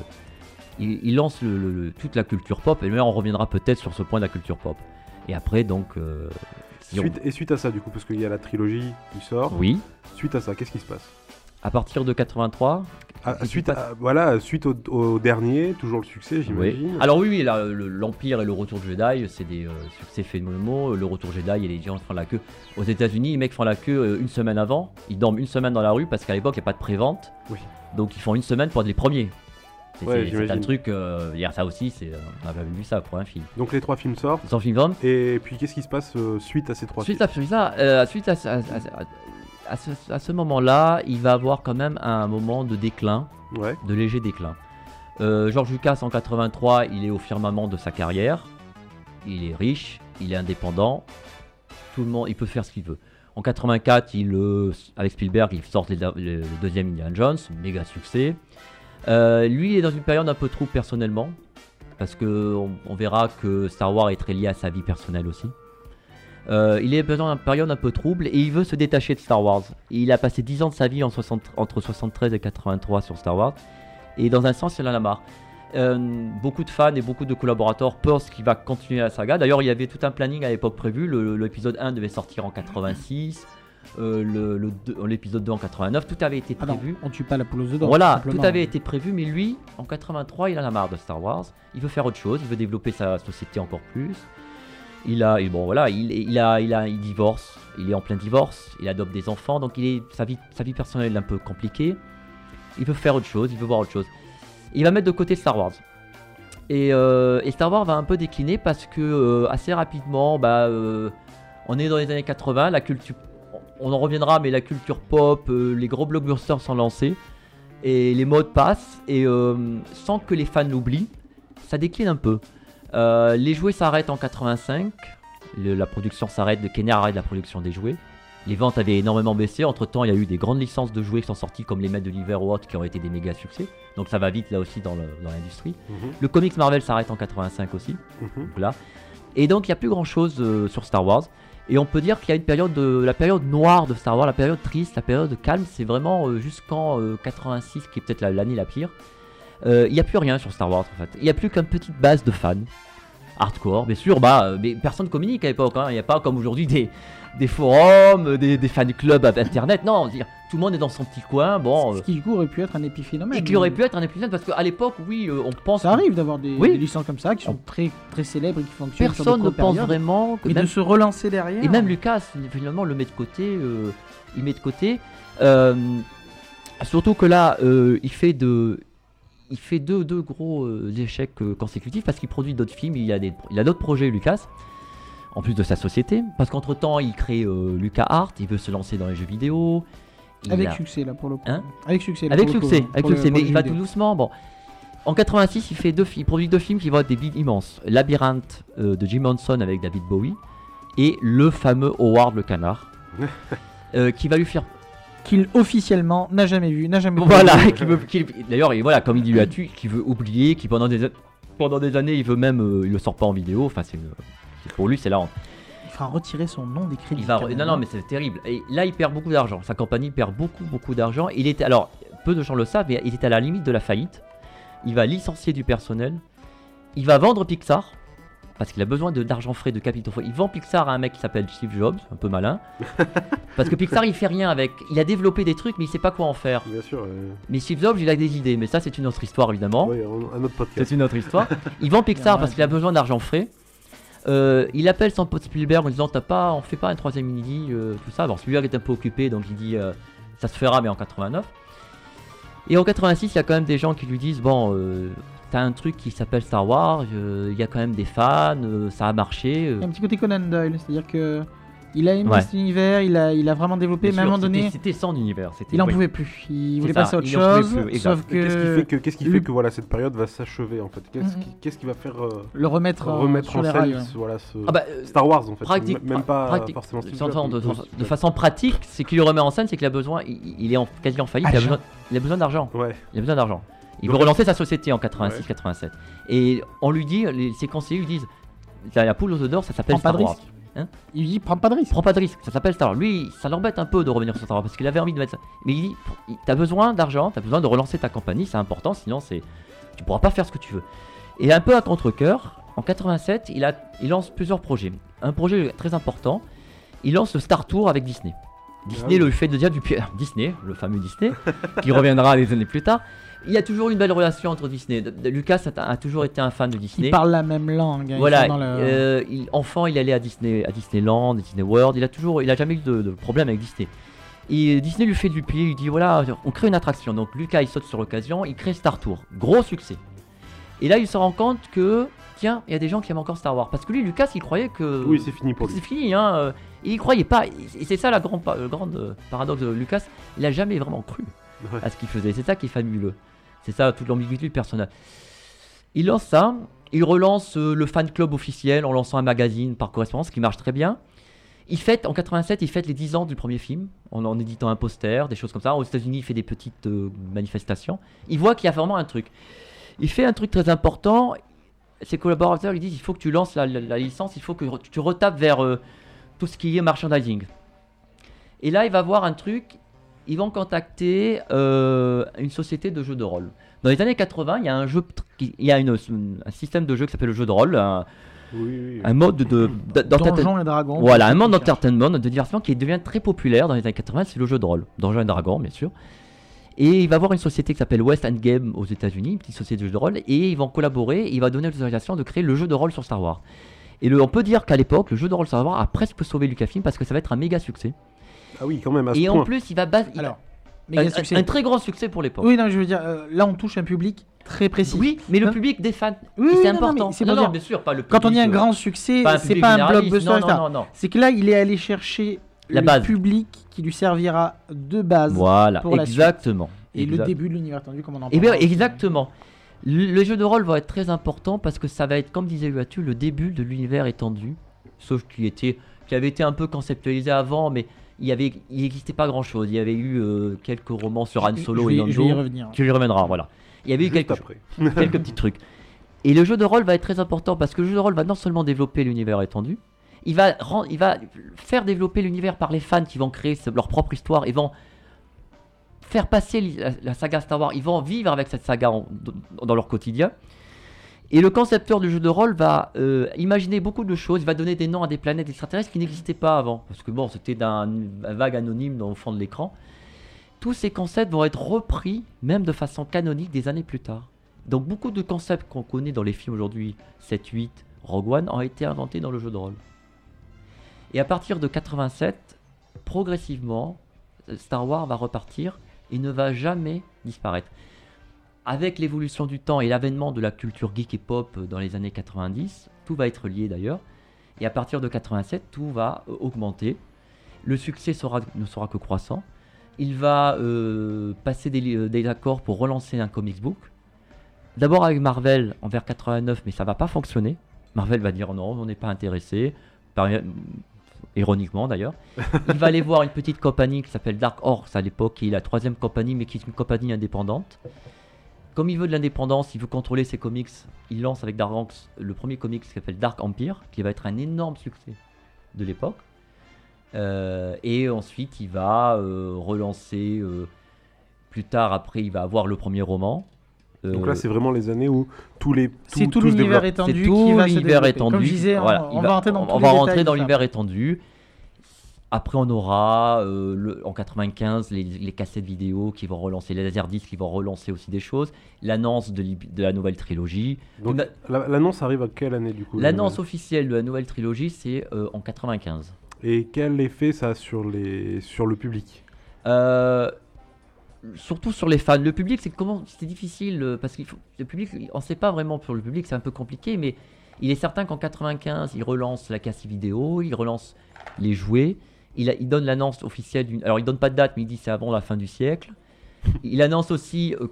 il, il lance le- le- le- toute la culture pop. Et là, on reviendra peut-être sur ce point de la culture pop. Et après, donc. euh, si on- Suite, et suite à ça, du coup, parce qu'il y a la trilogie qui sort. Oui, Suite à ça, qu'est-ce qui se passe? À partir de 83, Ah, suite, passe à, voilà, suite au, au dernier, toujours le succès, Oui. j'imagine. Alors oui, oui, là, le- l'Empire et le Retour Jedi, c'est des euh, succès phénoménaux. Le Retour Jedi et les gens font la queue. Aux États-Unis, les mecs font la queue euh, une semaine avant. Ils dorment une semaine dans la rue parce qu'à l'époque, il n'y a pas de prévente. Oui. Donc ils font une semaine pour être les premiers. C'est Ouais, c'est- c'est j'imagine. un truc. euh, hier, ça aussi, c'est, euh, on n'a jamais vu ça pour un film. Donc les trois films sortent. Sans film d'homme. Et puis qu'est-ce qui se passe euh, suite à ces trois Suite films à ça, euh, suite à, à- à- à- ce, moment-là, il va avoir quand même un moment de déclin. Ouais. de léger déclin. Euh, George Lucas en 83, il est au firmament de sa carrière. Il est riche, il est indépendant. Tout le monde, il peut faire ce qu'il veut. En 84, il, euh, avec Spielberg, il sort le, le deuxième Indiana Jones, méga succès. Euh, lui, il est dans une période un peu trouble personnellement, parce que on, on verra que Star Wars est très lié à sa vie personnelle aussi. Euh, il est dans une période un peu trouble et il veut se détacher de Star Wars. Il a passé 10 ans de sa vie en 60 entre 73 et 83 sur Star Wars. Et dans un sens, il en a marre. Euh, beaucoup de fans et beaucoup de collaborateurs pensent qu'il va continuer la saga. D'ailleurs, il y avait tout un planning à l'époque prévu. L'épisode 1 devait sortir en 86, euh, l'épisode 2 en 89. Tout avait été Ah non, prévu. on tue pas la poule d'or. Voilà, simplement. tout avait été prévu, mais lui, en 83, il en a marre de Star Wars. Il veut faire autre chose, il veut développer sa société encore plus. Il a, bon voilà, il, il a, il a, il divorce, il est en plein divorce, il adopte des enfants, donc il sa vie, sa vie personnelle est un peu compliquée. Il veut faire autre chose, il veut voir autre chose. Il va mettre de côté Star Wars. Et, euh, et Star Wars va un peu décliner parce que euh, assez rapidement, bah, euh, on est dans les années 80, la culture, on en reviendra, mais la culture pop, les gros blockbusters sont lancés et les modes passent et sans que les fans l'oublient, ça décline un peu. Euh, les jouets s'arrêtent en 85, le- la production s'arrête, Kenner arrête la production des jouets. Les ventes avaient énormément baissé. Entre temps, il y a eu des grandes licences de jouets qui sont sorties, comme les Maîtres de l'Hiver ou autres, qui ont été des méga succès. Donc ça va vite là aussi dans l'industrie. Mhm, Le comics Marvel s'arrête en 85 aussi. mhm. Donc là. Et donc il n'y a plus grand chose sur Star Wars. Et on peut dire qu'il y a une période de la période noire de Star Wars, la période triste, la période calme, c'est vraiment euh, jusqu'en euh, 86 qui est peut-être la- l'année la pire. Euh, Il n'y a plus rien sur Star Wars en fait. Il n'y a plus qu'une petite base de fans. Hardcore, bien sûr, bah, euh, mais personne communique à l'époque. hein. Il n'y a pas comme aujourd'hui des, des forums, des, des fan clubs à internet. Non, dire, tout le monde est dans son petit coin. Bon, Ce euh, qui du coup aurait pu être un épiphénomène. et qui aurait pu être un épisode parce qu'à l'époque, oui, euh, on pense. Ça arrive d'avoir des, Oui. des licences comme ça qui sont très très célèbres et qui fonctionnent sur de Personne ne courtes pense vraiment que Et même de se relancer derrière. Et même Lucas, finalement, le met de côté. euh, il met de côté. Euh, surtout que là, euh, il fait de. Il fait deux, deux gros euh, échecs euh, consécutifs parce qu'il produit d'autres films, il a, des, il a d'autres projets, Lucas, en plus de sa société. Parce qu'entre-temps, il crée euh, Lucas Art, il veut se lancer dans les jeux vidéo. Avec a- succès, là, pour le coup. Hein avec succès. là, avec pour le coup, succès, pour avec le- succès, mais il va tout doucement. Bon. En 86, il, fait deux, il produit deux films qui vont être des bigs immenses. Labyrinthe euh, de Jim Henson avec David Bowie et le fameux Howard le canard. euh, qui va lui faire Qu'il officiellement n'a jamais vu, n'a jamais voilà vu. qui veut- qui- d'ailleurs et voilà comme il dit lui a tué qui veut oublier qui pendant des pendant des années il veut même euh, il le sort pas en vidéo. Enfin c'est une- c'est- pour lui c'est la honte. Il fera retirer son nom des crédits. il va quand même, non non mais c'est terrible. Et là il perd beaucoup d'argent. Sa compagnie perd beaucoup beaucoup d'argent. Il était alors peu de gens le savent mais il était à la limite de la faillite. Il va licencier du personnel. Il va vendre Pixar parce qu'il a besoin d'argent frais, de capitaux frais. Il vend Pixar à un mec qui s'appelle Steve Jobs, un peu malin. parce que Pixar, il fait rien avec. Il a développé des trucs, mais il sait pas quoi en faire. Bien sûr. euh, Mais Steve Jobs, il a des idées. Mais ça, c'est une autre histoire, évidemment. ouais, un, autre podcast. C'est une autre histoire. Il vend Pixar parce qu'il a besoin d'argent frais. Euh, il appelle son pote Spielberg en disant T'as pas, on fait pas un troisième midi, euh, tout ça. Bon, Spielberg est un peu occupé, donc il dit euh, Ça se fera, mais en 89. Et en 86, il y a quand même des gens qui lui disent Bon, t'as un truc qui s'appelle Star Wars, euh, il y a quand même des fans, euh, ça a marché. euh. Il y a un petit côté Conan Doyle, c'est-à-dire que il a aimé Ouais. cet univers, il a, il a vraiment développé, mais à un moment donné, c'était- son univers. c'était- il en oui. pouvait plus. Il voulait ça, passer à autre chose, plus, sauf Mais Qu'est-ce qui que fait que, qu'est-ce qui le- fait que voilà, cette période va s'achever en fait? Qu'est-ce qui, va faire euh, le remettre, euh, remettre sur en scène ouais. ce- voilà, ce Ah bah, euh, Star Wars en fait pratique- Même pas pratique- forcément de, de- façon pratique, c'est qu'il le remet en scène, c'est qu'il a besoin, il, il est en, quasi en faillite, il a Argent. besoin, il a besoin d'argent. Ouais. Il a besoin d'argent. Il Donc- veut relancer sa société en 86-87. Et on lui dit, les, ses conseillers lui disent, la, la poule aux œufs d'or, ça s'appelle Star de Wars. risque. Il dit prends pas de risque. Prends pas de risque, ça s'appelle Star Wars. Lui, ça l'embête un peu de revenir sur Star Wars parce qu'il avait envie de mettre ça. Mais il dit, t'as besoin d'argent, t'as besoin de relancer ta compagnie, c'est important, sinon c'est, tu pourras pas faire ce que tu veux. Et un peu à contre-coeur, en 87, il, a, il lance plusieurs projets. Un projet très important, il lance le Star Tour avec Disney. Disney Ah oui. le fait de dire du pied. Disney, le fameux Disney, qui reviendra des années plus tard. Il y a toujours une belle relation entre Disney. De- de- Lucas a, a toujours été un fan de Disney. Il parle la même langue. hein, Voilà, sont dans le- euh, il- enfant, il allait à Disney, à Disneyland, Disney World. Il a toujours, il a jamais eu de, de problème avec Disney. Et Disney lui fait du pied, il lui dit voilà, on crée une attraction. Donc Lucas, il saute sur l'occasion, il crée Star Tour, gros succès. Et là, il se rend compte que tiens, il y a des gens qui aiment encore Star Wars, parce que lui, Lucas, il croyait que Oui, c'est fini pour c'est lui. fini, hein. euh, Il y croyait pas. Et c'est ça la grande, pa- le grand euh, paradoxe de Lucas. Il a jamais vraiment cru Ouais. à ce qu'il faisait. C'est ça qui est fabuleux. C'est ça toute l'ambiguïté du personnage. Il lance ça. Il relance euh, le fan club officiel en lançant un magazine par correspondance qui marche très bien. Il fête, en 87, il fête les 10 ans du premier film en, éditant un poster, des choses comme ça. Aux États-Unis, il fait des petites euh, manifestations. Il voit qu'il y a vraiment un truc. Il fait un truc très important. Ses collaborateurs lui disent il faut que tu lances la, licence, il faut que tu retapes vers euh, tout ce qui est merchandising. Et là, il va voir un truc. Ils vont contacter euh, une société de jeux de rôle. Dans les années 80, il y a un jeu, il y a une- un système de jeu qui s'appelle le jeu de rôle, un, Oui, oui. un mode de, de- Donjons et Dragons. voilà, un cherchent. d'entertainment, de divertissement qui devient très populaire dans les années 80, c'est le jeu de rôle. Donjons et Dragons, bien sûr. Et il va voir une société qui s'appelle West End Game aux États-Unis, une petite société de jeux de rôle, et ils vont collaborer, et il va donner l'autorisation de créer le jeu de rôle sur Star Wars. Et le- on peut dire qu'à l'époque, le jeu de rôle Star Wars a presque sauvé Lucasfilm parce que ça va être un méga succès. Ah oui, quand même, à ce Et en plus, il va baser. Alors, un, méga un- succès. un très grand succès pour l'époque. Oui, non, je veux dire, euh, là on touche un public très précis. Oui, mais le Hein public des fans, Oui, c'est non, non, important. mais c'est non, pour non, dire, bien sûr, pas le Quand on dit un public, euh, grand succès, pas un c'est public pas un généraliste, blockbuster. Non, etc. non, non, non. C'est que là, il est allé chercher La le base. public qui lui servira de base Voilà, pour la exactement. et le Exact. début de l'univers tendu, comme on en Eh bien, parlera. exactement. Le, le jeu de rôle va être très important parce que ça va être, comme disait Uatu, le début de l'univers étendu. Sauf qui était, qui avait été un peu conceptualisé avant, mais il y avait, il n'existait pas grand chose. Il y avait eu euh, quelques romans sur Han Je- Solo je et je vais y Lando. revenir. Tu y reviendras, voilà. Il y avait eu quelques, après. quelques petits trucs. Et le jeu de rôle va être très important parce que le jeu de rôle va non seulement développer l'univers étendu, il va, il va faire développer l'univers par les fans qui vont créer leur propre histoire et vont faire passer la, la saga Star Wars. Ils vont vivre avec cette saga en- dans leur quotidien. Et le concepteur du jeu de rôle va euh, imaginer beaucoup de choses. Va donner des noms à des planètes extraterrestres qui n'existaient pas avant. Parce que bon, c'était d'un un vague anonyme dans le fond de l'écran. Tous ces concepts vont être repris, même de façon canonique, des années plus tard. Donc beaucoup de concepts qu'on connaît dans les films aujourd'hui, 7, 8, Rogue One, ont été inventés dans le jeu de rôle. Et à partir de 87, progressivement, Star Wars va repartir et ne va jamais disparaître. Avec l'évolution du temps et l'avènement de la culture geek et pop dans les années 90, tout va être lié d'ailleurs. Et à partir de 87, tout va euh, augmenter. Le succès ne sera que croissant. Il va euh, passer euh, des accords pour relancer un comics book. D'abord avec Marvel en vers 89, mais ça va pas fonctionner. Marvel va dire non, on n'est pas intéressé. Ironiquement d'ailleurs. Il va aller voir une petite compagnie qui s'appelle Dark Horse à l'époque, qui est la troisième compagnie, mais qui est une compagnie indépendante. Comme il veut de l'indépendance, il veut contrôler ses comics, il lance avec Dark Horse le premier comics qui s'appelle Dark Empire, qui va être un énorme succès de l'époque. Euh, et ensuite, il va euh, relancer euh, plus tard. Après, il va avoir le premier roman. Donc là, c'est vraiment les années où tous les. C'est tout se l'univers étendu c'est qui tout l'univers étendu. Comme je disais, on- Voilà, on, il va rentrer dans on tous va rentrer dans l'univers étendu. Après, on aura euh, le- en 95 les, les cassettes vidéo qui vont relancer, les laserdiscs qui vont relancer aussi des choses, l'annonce de, la nouvelle trilogie. Donc, L'annonce arrive à quelle année du coup L'annonce officielle de la nouvelle trilogie, c'est euh, en 95. Et quel effet ça a sur, les... sur le public? Euh, surtout sur les fans. Le public, c'est comment c'est difficile parce qu'il faut le public, on ne sait pas vraiment pour le public, c'est un peu compliqué, mais il est certain qu'en 95, il relance la cassette vidéo, il relance les jouets, il, a- il donne l'annonce officielle d'une. Alors il donne pas de date, mais il dit c'est avant la fin du siècle. Il annonce aussi euh,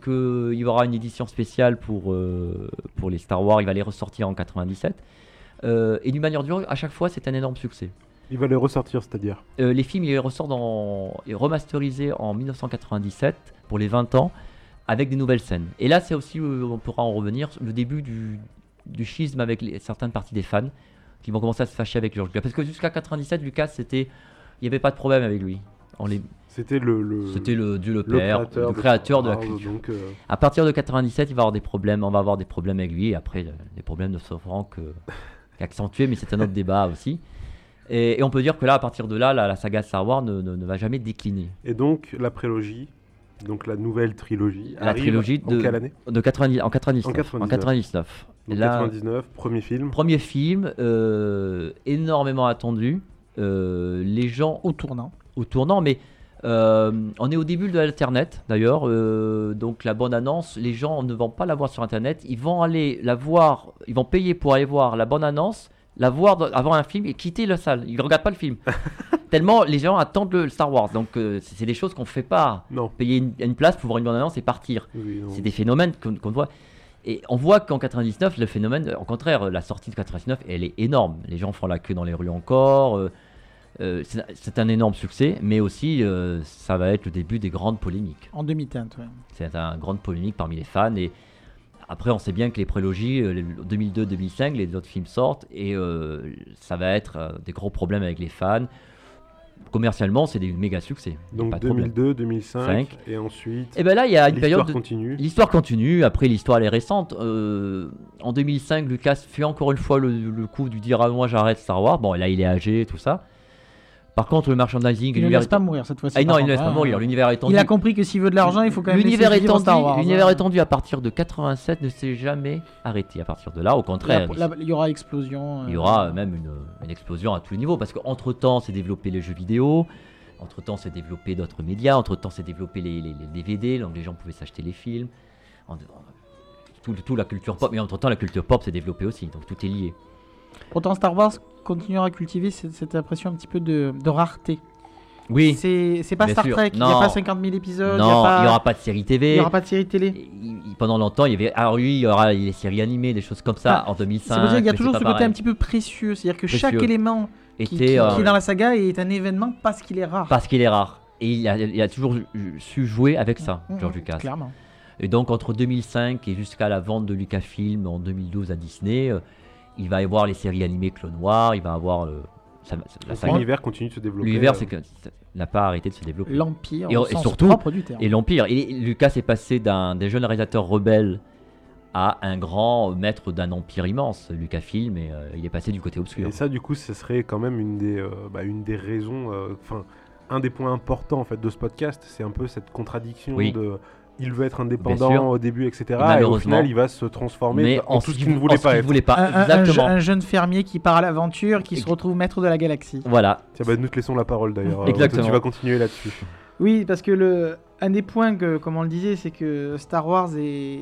qu'il y aura une édition spéciale pour, euh, pour les Star Wars, il va les ressortir en 97. Euh, et d'une manière dure, à chaque fois, c'est un énorme succès. Il va les ressortir, c'est-à-dire? Euh, les films, ils ressortent en, et remasterisés en 1997 pour les 20 ans avec des nouvelles scènes. Et là, c'est aussi, on pourra en revenir, le début du, du schisme avec les- certaines parties des fans qui vont commencer à se fâcher avec George Lucas. Parce que jusqu'à 97, Lucas, c'était, il n'y avait pas de problème avec lui. On les, C'était le, le, c'était le dieu le le père, le créateur de la culture. Donc, euh, À partir de 97, il va avoir des problèmes, on va avoir des problèmes avec lui. Et après, le- les problèmes ne se feront que qu'accentuer, mais c'est un autre débat aussi. Et, et on peut dire que là, à partir de là, la, la saga Star Wars ne, ne- ne va jamais décliner. Et donc, la prélogie, donc la nouvelle trilogie. La arrive trilogie En de- quelle année? De 90, en 99. En 99. 99. Donc, Là, 99, premier film. Premier film, euh, énormément attendu. Euh, les gens Au tournant. au tournant, mais euh, on est au début de l'Internet d'ailleurs, euh, donc la bonne annonce, les gens ne vont pas la voir sur Internet, ils vont aller la voir, ils vont payer pour aller voir la bonne annonce, la voir avant un film et quitter la salle. Ils ne regardent pas le film. Tellement les gens attendent le Star Wars, donc euh, c'est des choses qu'on ne fait pas. Non. Payer une, une place pour voir une bonne annonce et partir. Oui. C'est des phénomènes qu'on qu'on voit. Et on voit qu'en 99, le phénomène, au contraire, la sortie de 99, elle est énorme. Les gens font la queue dans les rues encore. Euh, c'est un énorme succès, mais aussi euh, ça va être le début des grandes polémiques. En demi-teinte, ouais. C'est une grande polémique parmi les fans. Et après, on sait bien que les prélogies, euh, les 2002-2005, les autres films sortent et euh, ça va être euh, des gros problèmes avec les fans. Commercialement, c'est des méga succès. Donc pas de problème. 2002, 2005, Cinq. et ensuite. Et ben là, il y a une L'histoire période de, continue. L'histoire continue, après l'histoire elle est récente. Euh, en 2005, Lucas fait encore une fois le, le coup du dire ah, moi j'arrête Star Wars. Bon, là il est âgé, tout ça. Par contre, le merchandising, Il ne l'univers laisse pas mourir cette fois-ci. Ah non, il ne laisse pas hein. mourir. L'univers étendu. Il a compris que s'il veut de l'argent, il faut quand même L'univers étendu, l'univers hein. étendu à partir de 87 ne s'est jamais arrêté. À partir de là, au contraire, Il y aura explosion. il y euh, aura même une, une explosion à tous les niveaux parce qu'entre temps, c'est développé les jeux vidéo. Entre temps, c'est développé d'autres médias. Entre temps, c'est développé les, les- les DVD, donc les gens pouvaient s'acheter les films. En- en- tout, tout la culture pop, mais entre temps, la culture pop s'est développée aussi, donc tout est lié. Pourtant, Star Wars continuera à cultiver cette, cette impression un petit peu de, de rareté. Oui, C'est pas Star sûr. Trek, il n'y a pas 50 000 épisodes, non, il n'y il n'y aura pas de série il TV. y aura pas de série télé. Il- il- pendant longtemps, il y avait. Alors oui, il y aura les séries animées, des choses comme ça Ah, en 2005. C'est pour dire qu'il y a toujours ce côté un petit peu précieux, c'est-à-dire que chaque élément qui, Était, qui- qui euh, est dans la saga est un événement parce qu'il est rare. Parce qu'il est rare. Et il a, il a toujours su jouer avec ça, Mmh, George mmh, Lucas. Clairement. Et donc entre 2005 et jusqu'à la vente de Lucasfilm en 2012 à Disney, euh, il va y avoir les séries animées Clone Noir, il va avoir euh, ça- la saga- L'univers continue de se développer. L'univers, euh, c'est que ça n'a pas arrêté de se développer. L'Empire, Et- au et sens surtout- propre du terme. Et l'Empire. Et Lucas est passé d'un des jeunes réalisateurs rebelles à un grand maître d'un empire immense, Lucasfilm, et euh, il est passé du côté obscur. Et ça, du coup, ce serait quand même une des, euh, bah, une des raisons, euh, enfin, un des points importants en fait de ce podcast, c'est un peu cette contradiction Oui. de, il veut être indépendant au début, etc. Et, au final, il va se transformer Mais en, tout ce qu'il ne voulait pas être. voulait pas. Un, Exactement. un jeune fermier qui part à l'aventure, qui se retrouve maître de la galaxie. Voilà. Tiens, bah, nous te laissons la parole d'ailleurs. Euh, Exactement. Tu vas continuer là-dessus. Oui, parce que le un des points que, comme on le disait, c'est que Star Wars est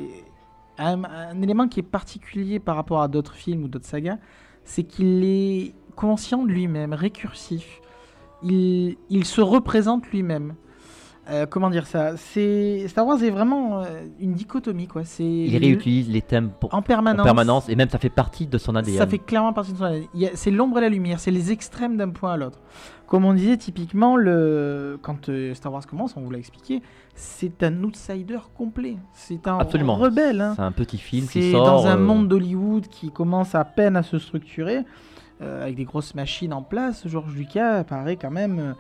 un, un élément qui est particulier par rapport à d'autres films ou d'autres sagas, c'est qu'il est conscient de lui-même, récursif. Il, il se représente lui-même. Euh, comment dire ça? C'est Star Wars est vraiment euh, une dichotomie quoi. C'est Il réutilise les thèmes pour- en en permanence. permanence et même ça fait partie de son ADN. Ça fait clairement partie de son ADN. C'est l'ombre et la lumière, c'est les extrêmes d'un point à l'autre. Comme on disait typiquement, le... quand euh, Star Wars commence, on vous l'a expliqué, c'est un outsider complet. C'est un Absolument. rebelle. hein. C'est un petit film qui C'est sort. dans un monde d'Hollywood qui commence à peine à se structurer, avec des grosses machines en place. George Lucas paraît quand même.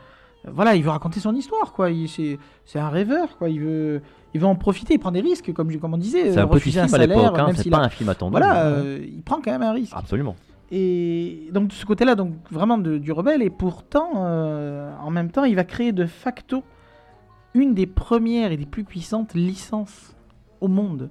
Voilà, il veut raconter son histoire, quoi. Il- C'est c'est un rêveur, quoi. Il veut, il veut en profiter, il prend des risques, comme, je- comme on disait. C'est un petit refuser film à l'époque, hein, c'est pas a- un film attendu. Voilà, euh, il prend quand même un risque. Absolument. Et donc de ce côté-là, donc vraiment de- du rebelle, et pourtant, euh, en même temps, il va créer de facto une des premières et des plus puissantes licences au monde.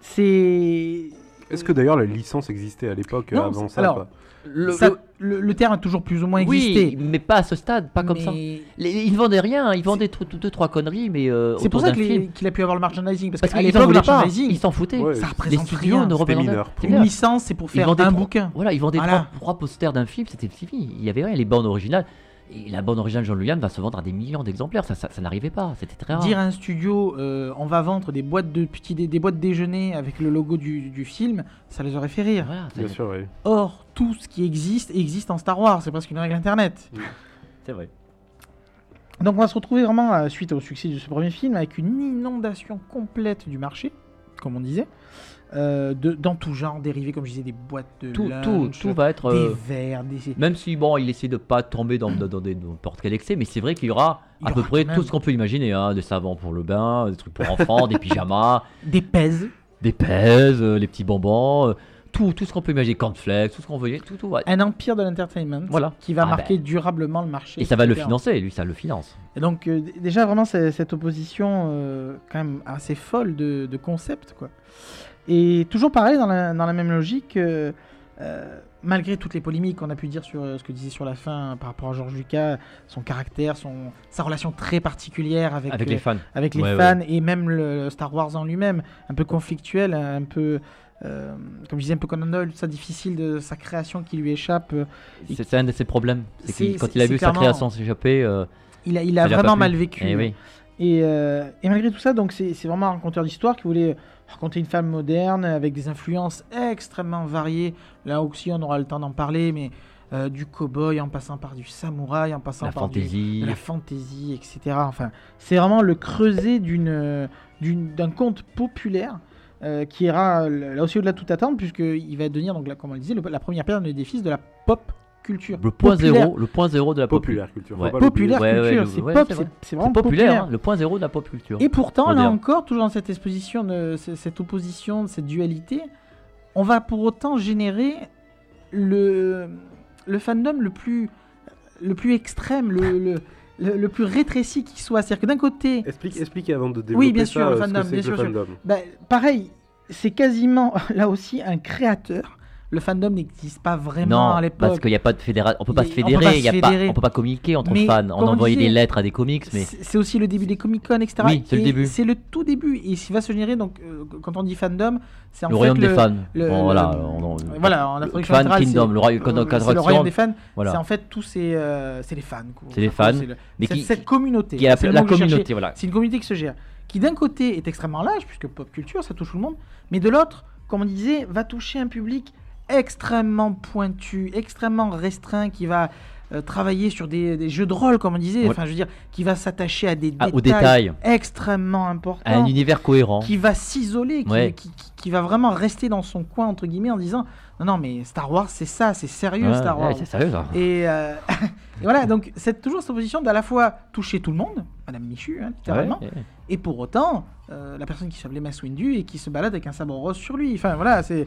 C'est Est-ce que d'ailleurs la licence existait à l'époque avant ça alors, pas? Le, ça- le- le, le terme a toujours plus ou moins oui, existé. mais pas à ce stade, pas comme ça. mais Les- ils ne vendaient rien, ils vendaient deux, deux, trois conneries, mais euh, C'est pour ça les- qu'il a pu avoir le merchandising, parce, Parce qu'à l'époque, le merchandising, ils s'en foutaient. Ouais, ça Les représente studios rien. ne représentaient Une licence, c'est pour Ils faire vendaient un trois- bouquin. Voilà, ils vendaient Voilà. trois, trois posters d'un film, c'était fini. Il y avait rien, les bandes originales. Et la bande originale Jean Luyan va se vendre à des millions d'exemplaires, ça, ça, ça n'arrivait pas, c'était très rare. Dire à un studio, euh, on va vendre des boîtes de petits dé- des boîtes déjeuner avec le logo du, du film, ça les aurait fait rire. Voilà, ça- Bien sûr, oui. Or, tout ce qui existe existe en Star Wars, c'est presque une règle internet. c'est vrai. Donc on va se retrouver vraiment, euh, suite au succès de ce premier film, avec une inondation complète du marché, comme on disait, euh, de, dans tout genre, dérivés, comme je disais, des boîtes de Tout, tout, lunch, tout va être. des euh, verres, des... Même si, bon, il essaie de pas tomber dans, dans, dans n'importe quel excès, mais c'est vrai qu'il y aura Il à y peu aura près tout même. ce qu'on peut imaginer hein, des savons pour le bain, des trucs pour enfants, des pyjamas, des pèses. des pèses, euh, les petits bonbons, euh, tout, tout ce qu'on peut imaginer, cornflakes, tout ce qu'on veut, tout, tout va. Un empire de l'entertainment Voilà. qui va Ah marquer durablement le marché. Et ça va le financer, lui, ça le finance. Et donc, déjà, vraiment, cette opposition quand même assez folle de, de concept, quoi. Et toujours pareil, dans la, dans la même logique, euh, euh, malgré toutes les polémiques qu'on a pu dire sur euh, ce que disait sur la fin par rapport à George Lucas, son caractère, son, sa relation très particulière avec, Avec les fans. avec les Ouais, fans et même le Star Wars en lui-même, un peu conflictuel, un peu, comme je disais, un peu Conan Doyle, ça difficile de sa création qui lui échappe. C'est un de ses problèmes. Quand il a vu sa création s'échapper, Il a, il vraiment mal vécu. eh oui. Et, euh, et malgré tout ça, donc c'est vraiment un raconteur d'histoire qui voulait raconter une femme moderne avec des influences extrêmement variées. Là aussi, on aura le temps d'en parler, mais euh, du cow-boy en passant par du samouraï, en passant La par du- fantaisie. la fantaisie, etc. Enfin, c'est vraiment le creuset d'une d'une- d'un conte populaire. euh, qui ira euh, là aussi au-delà de toute attente puisqu'il va devenir donc là, comme on le disait le- la première pierre de l'édifice de la pop culture Le point Populaire. zéro, le point zéro de la pop Populaire culture. populaire culture c'est ouais, pop c'est c'est vrai. c'est vraiment C'est populaire, populaire hein, le point zéro de la pop culture. Et pourtant, là encore, toujours dans cette exposition, de, cette opposition, cette dualité, on va pour autant générer le, le fandom le plus, le plus extrême, le, le, le, le plus rétréci qui soit. C'est-à-dire que d'un côté, Explique, expliquez avant de développer Oui, bien ça, sûr, le ce que fandom, bien que le sûr, fandom. bah, pareil, c'est quasiment là aussi un créateur. Le fandom n'existe pas vraiment non, à parce l'époque. qu'il n'y a pas de fédération. On peut pas se on peut fédérer, il y a pas, on peut pas communiquer entre Mais fans. On on envoyait des lettres à des comics, mais C'est aussi le début des Comic Con, etc. Oui, c'est le début. C'est le tout début. Et qui va se générer, donc, euh, quand on dit fandom, c'est en le fait royaume des fans. le- Bon, voilà, on- on- Voilà, en le Fan Kingdom, royaume le royaume des fans. voilà. C'est en fait tous ces, euh, c'est les fans. C'est les fans, mais cette, qui, cette communauté. qui la, communauté, voilà. C'est une communauté qui se gère, qui d'un côté est extrêmement large puisque pop culture, ça touche tout le monde, mais de l'autre, comme on disait, va toucher un public extrêmement pointu, extrêmement restreint, qui va euh, travailler sur des, des jeux de rôle, comme on disait. Ouais. Enfin, je veux dire, qui va s'attacher à des Ah, détails, détails, extrêmement à un importants, univers cohérent. qui va s'isoler, qui, Ouais. qui, qui- qui va vraiment rester dans son coin entre guillemets en disant non non mais Star Wars c'est ça, c'est sérieux Ouais, Star Wars. c'est sérieux ça. Et, euh, et voilà, donc c'est toujours cette position d'à la fois toucher tout le monde, Madame Michu, hein, littéralement, et pour autant, euh, la personne qui s'appelait Mace Windu et qui se balade avec un sabre rose sur lui. Enfin voilà, c'est.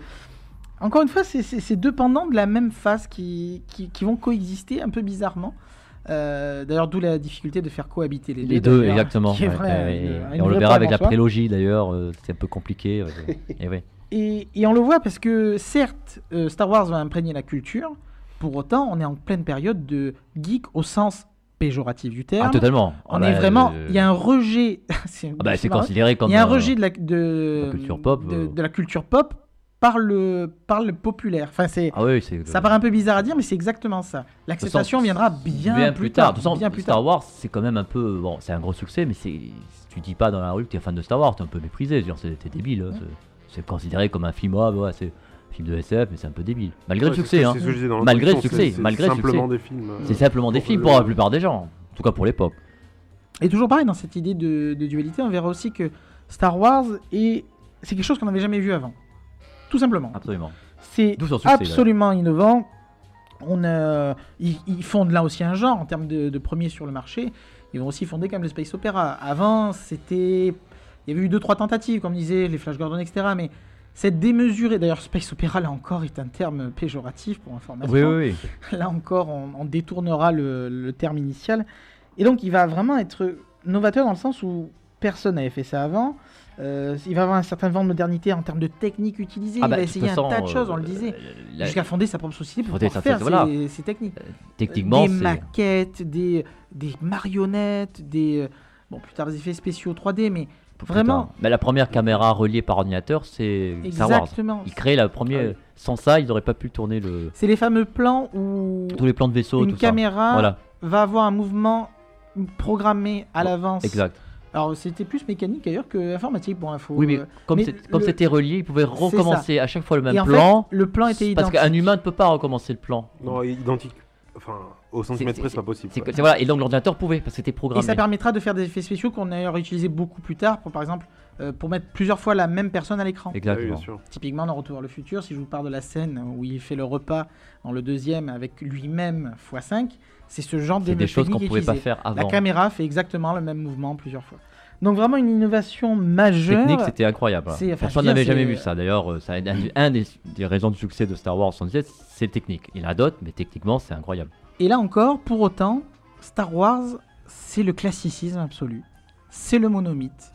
Encore une fois, c'est- deux pendants de la même face qui, qui, qui vont coexister un peu bizarrement. Euh, D'ailleurs, d'où la difficulté de faire cohabiter les deux. Les deux, exactement. ouais, vrai, une- et- une on le verra avec la soi. prélogie d'ailleurs, euh, c'est un peu compliqué. ouais, et ouais. Et, et on le voit parce que certes, euh, Star Wars va imprégner la culture, pour autant, on est en pleine période de geek au sens péjoratif du Ah, terme. totalement. On Ah est bah, vraiment. Il y a un rejet. c'est ah bah, considéré comme. Il y a un rejet de la, de, la culture pop, de, de la culture pop par le, par le populaire. Enfin, c'est. Ah oui, c'est. Ça paraît un peu bizarre à dire, mais c'est exactement ça. L'acceptation sens, viendra bien, bien plus tard. De toute façon, bien plus Star tard. Wars, c'est quand même un peu. Bon, c'est un gros succès, mais c'est. Tu dis pas dans la rue que tu es fan de Star Wars, tu es un peu méprisé. Genre, c'est- T'es débile. hein, c'est- C'est considéré comme un film. Ah, ouais, c'est un film de SF, mais c'est un peu débile. Malgré Ouais, le succès, hein. Malgré le succès, c'est malgré le succès. des films. euh, C'est simplement des pour films pour la plupart des gens. En tout cas pour l'époque. Et toujours pareil, dans cette idée de, de dualité, on verra aussi que Star Wars est. C'est quelque chose qu'on n'avait jamais vu avant. Tout simplement. Absolument. C'est absolument innovant. On a, ils, ils fondent là aussi un genre en termes de, de premier sur le marché. Ils vont aussi fonder comme le space opéra. Avant, c'était, il y avait eu deux trois tentatives, comme disait les Flash Gordon, etc. Mais cette démesurée, d'ailleurs, space opéra là encore est un terme péjoratif pour information. Oui, oui, oui. Là encore, on, on détournera le, le terme initial. Et donc, il va vraiment être novateur dans le sens où personne n'avait fait ça avant. Euh, il va avoir un certain vent de modernité en termes de techniques utilisées. Ah il bah, va essayer façon, un tas de choses, on le euh, disait. la- Jusqu'à fonder sa propre société pour pouvoir faire société, voilà. techniques. Techniquement, des maquettes, des, des marionnettes, des... euh, Bon, plus tard, des effets spéciaux 3D, mais vraiment... Mais la première caméra reliée par ordinateur, c'est Star Wars. Exactement. Ils créent la première. Ah. Sans ça, ils n'auraient pas pu tourner le... C'est les fameux plans où tous les plans de vaisseau, une tout caméra ça. Voilà, va avoir un mouvement programmé à l'avance. exact. Alors c'était plus mécanique d'ailleurs que informatique pour info. Oui, mais Euh, comme c'était relié, ils pouvaient recommencer à chaque fois le même et en plan. fait, le plan était parce identique. qu'un humain ne peut pas recommencer le plan. Non, identique. Enfin, au centimètre près, c'est pas possible. C'est- voilà, et donc l'ordinateur pouvait, parce que c'était Et programmé. ça permettra de faire des effets spéciaux qu'on a d'ailleurs utilisé beaucoup plus tard, pour par exemple euh, pour mettre plusieurs fois la même personne à l'écran. Oui, Exactement. bien sûr. Typiquement dans Retour vers le futur, si je vous parle de la scène où il fait le repas dans le deuxième avec lui-même x5, c'est ce genre des choses qu'on technique pouvait pas faire La avant. caméra fait exactement le même mouvement plusieurs fois. Donc vraiment une innovation majeure. Technique, c'était incroyable. Enfin, Personne n'avait jamais vu ça. D'ailleurs, euh, ça un, un des, des raisons du succès de Star Wars 77, c'est technique. Il y en a d'autres, mais techniquement, c'est incroyable. Et là encore, pour autant, Star Wars, c'est le classicisme absolu. C'est le monomythe.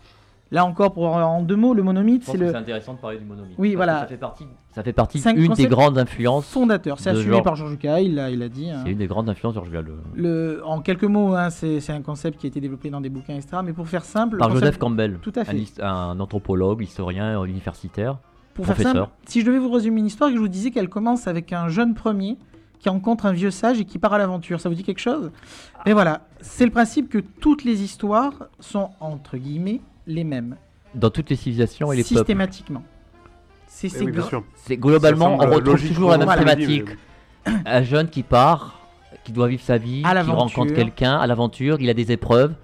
Là encore, pour en deux mots, le monomythe, c'est le c'est intéressant de parler du monomythe. Oui, voilà. Ça fait partie, ça fait partie C'est un d'une des grandes influences. fondateur. C'est assumé genre. par George Lucas, il l'a il a dit. hein. C'est une des grandes influences, George Lucas. le- Le, en quelques mots, hein, c'est un concept qui a été développé dans des bouquins, etc. Mais pour faire simple, le Par concept- Joseph Campbell, Tout à fait. un anthropologue, historien universitaire. pour faire professeur. simple, si je devais vous résumer une histoire, je vous disais qu'elle commence avec un jeune premier qui rencontre un vieux sage et qui part à l'aventure. Ça vous dit quelque chose? Mais voilà, c'est le principe que toutes les histoires sont entre guillemets les mêmes, Dans toutes les civilisations et les peuples. systématiquement. C'est Eh c'est oui, globalement, on retrouve toujours la même thématique. Un jeune qui part, qui doit vivre sa vie, À qui rencontre quelqu'un à l'aventure, il a des épreuves.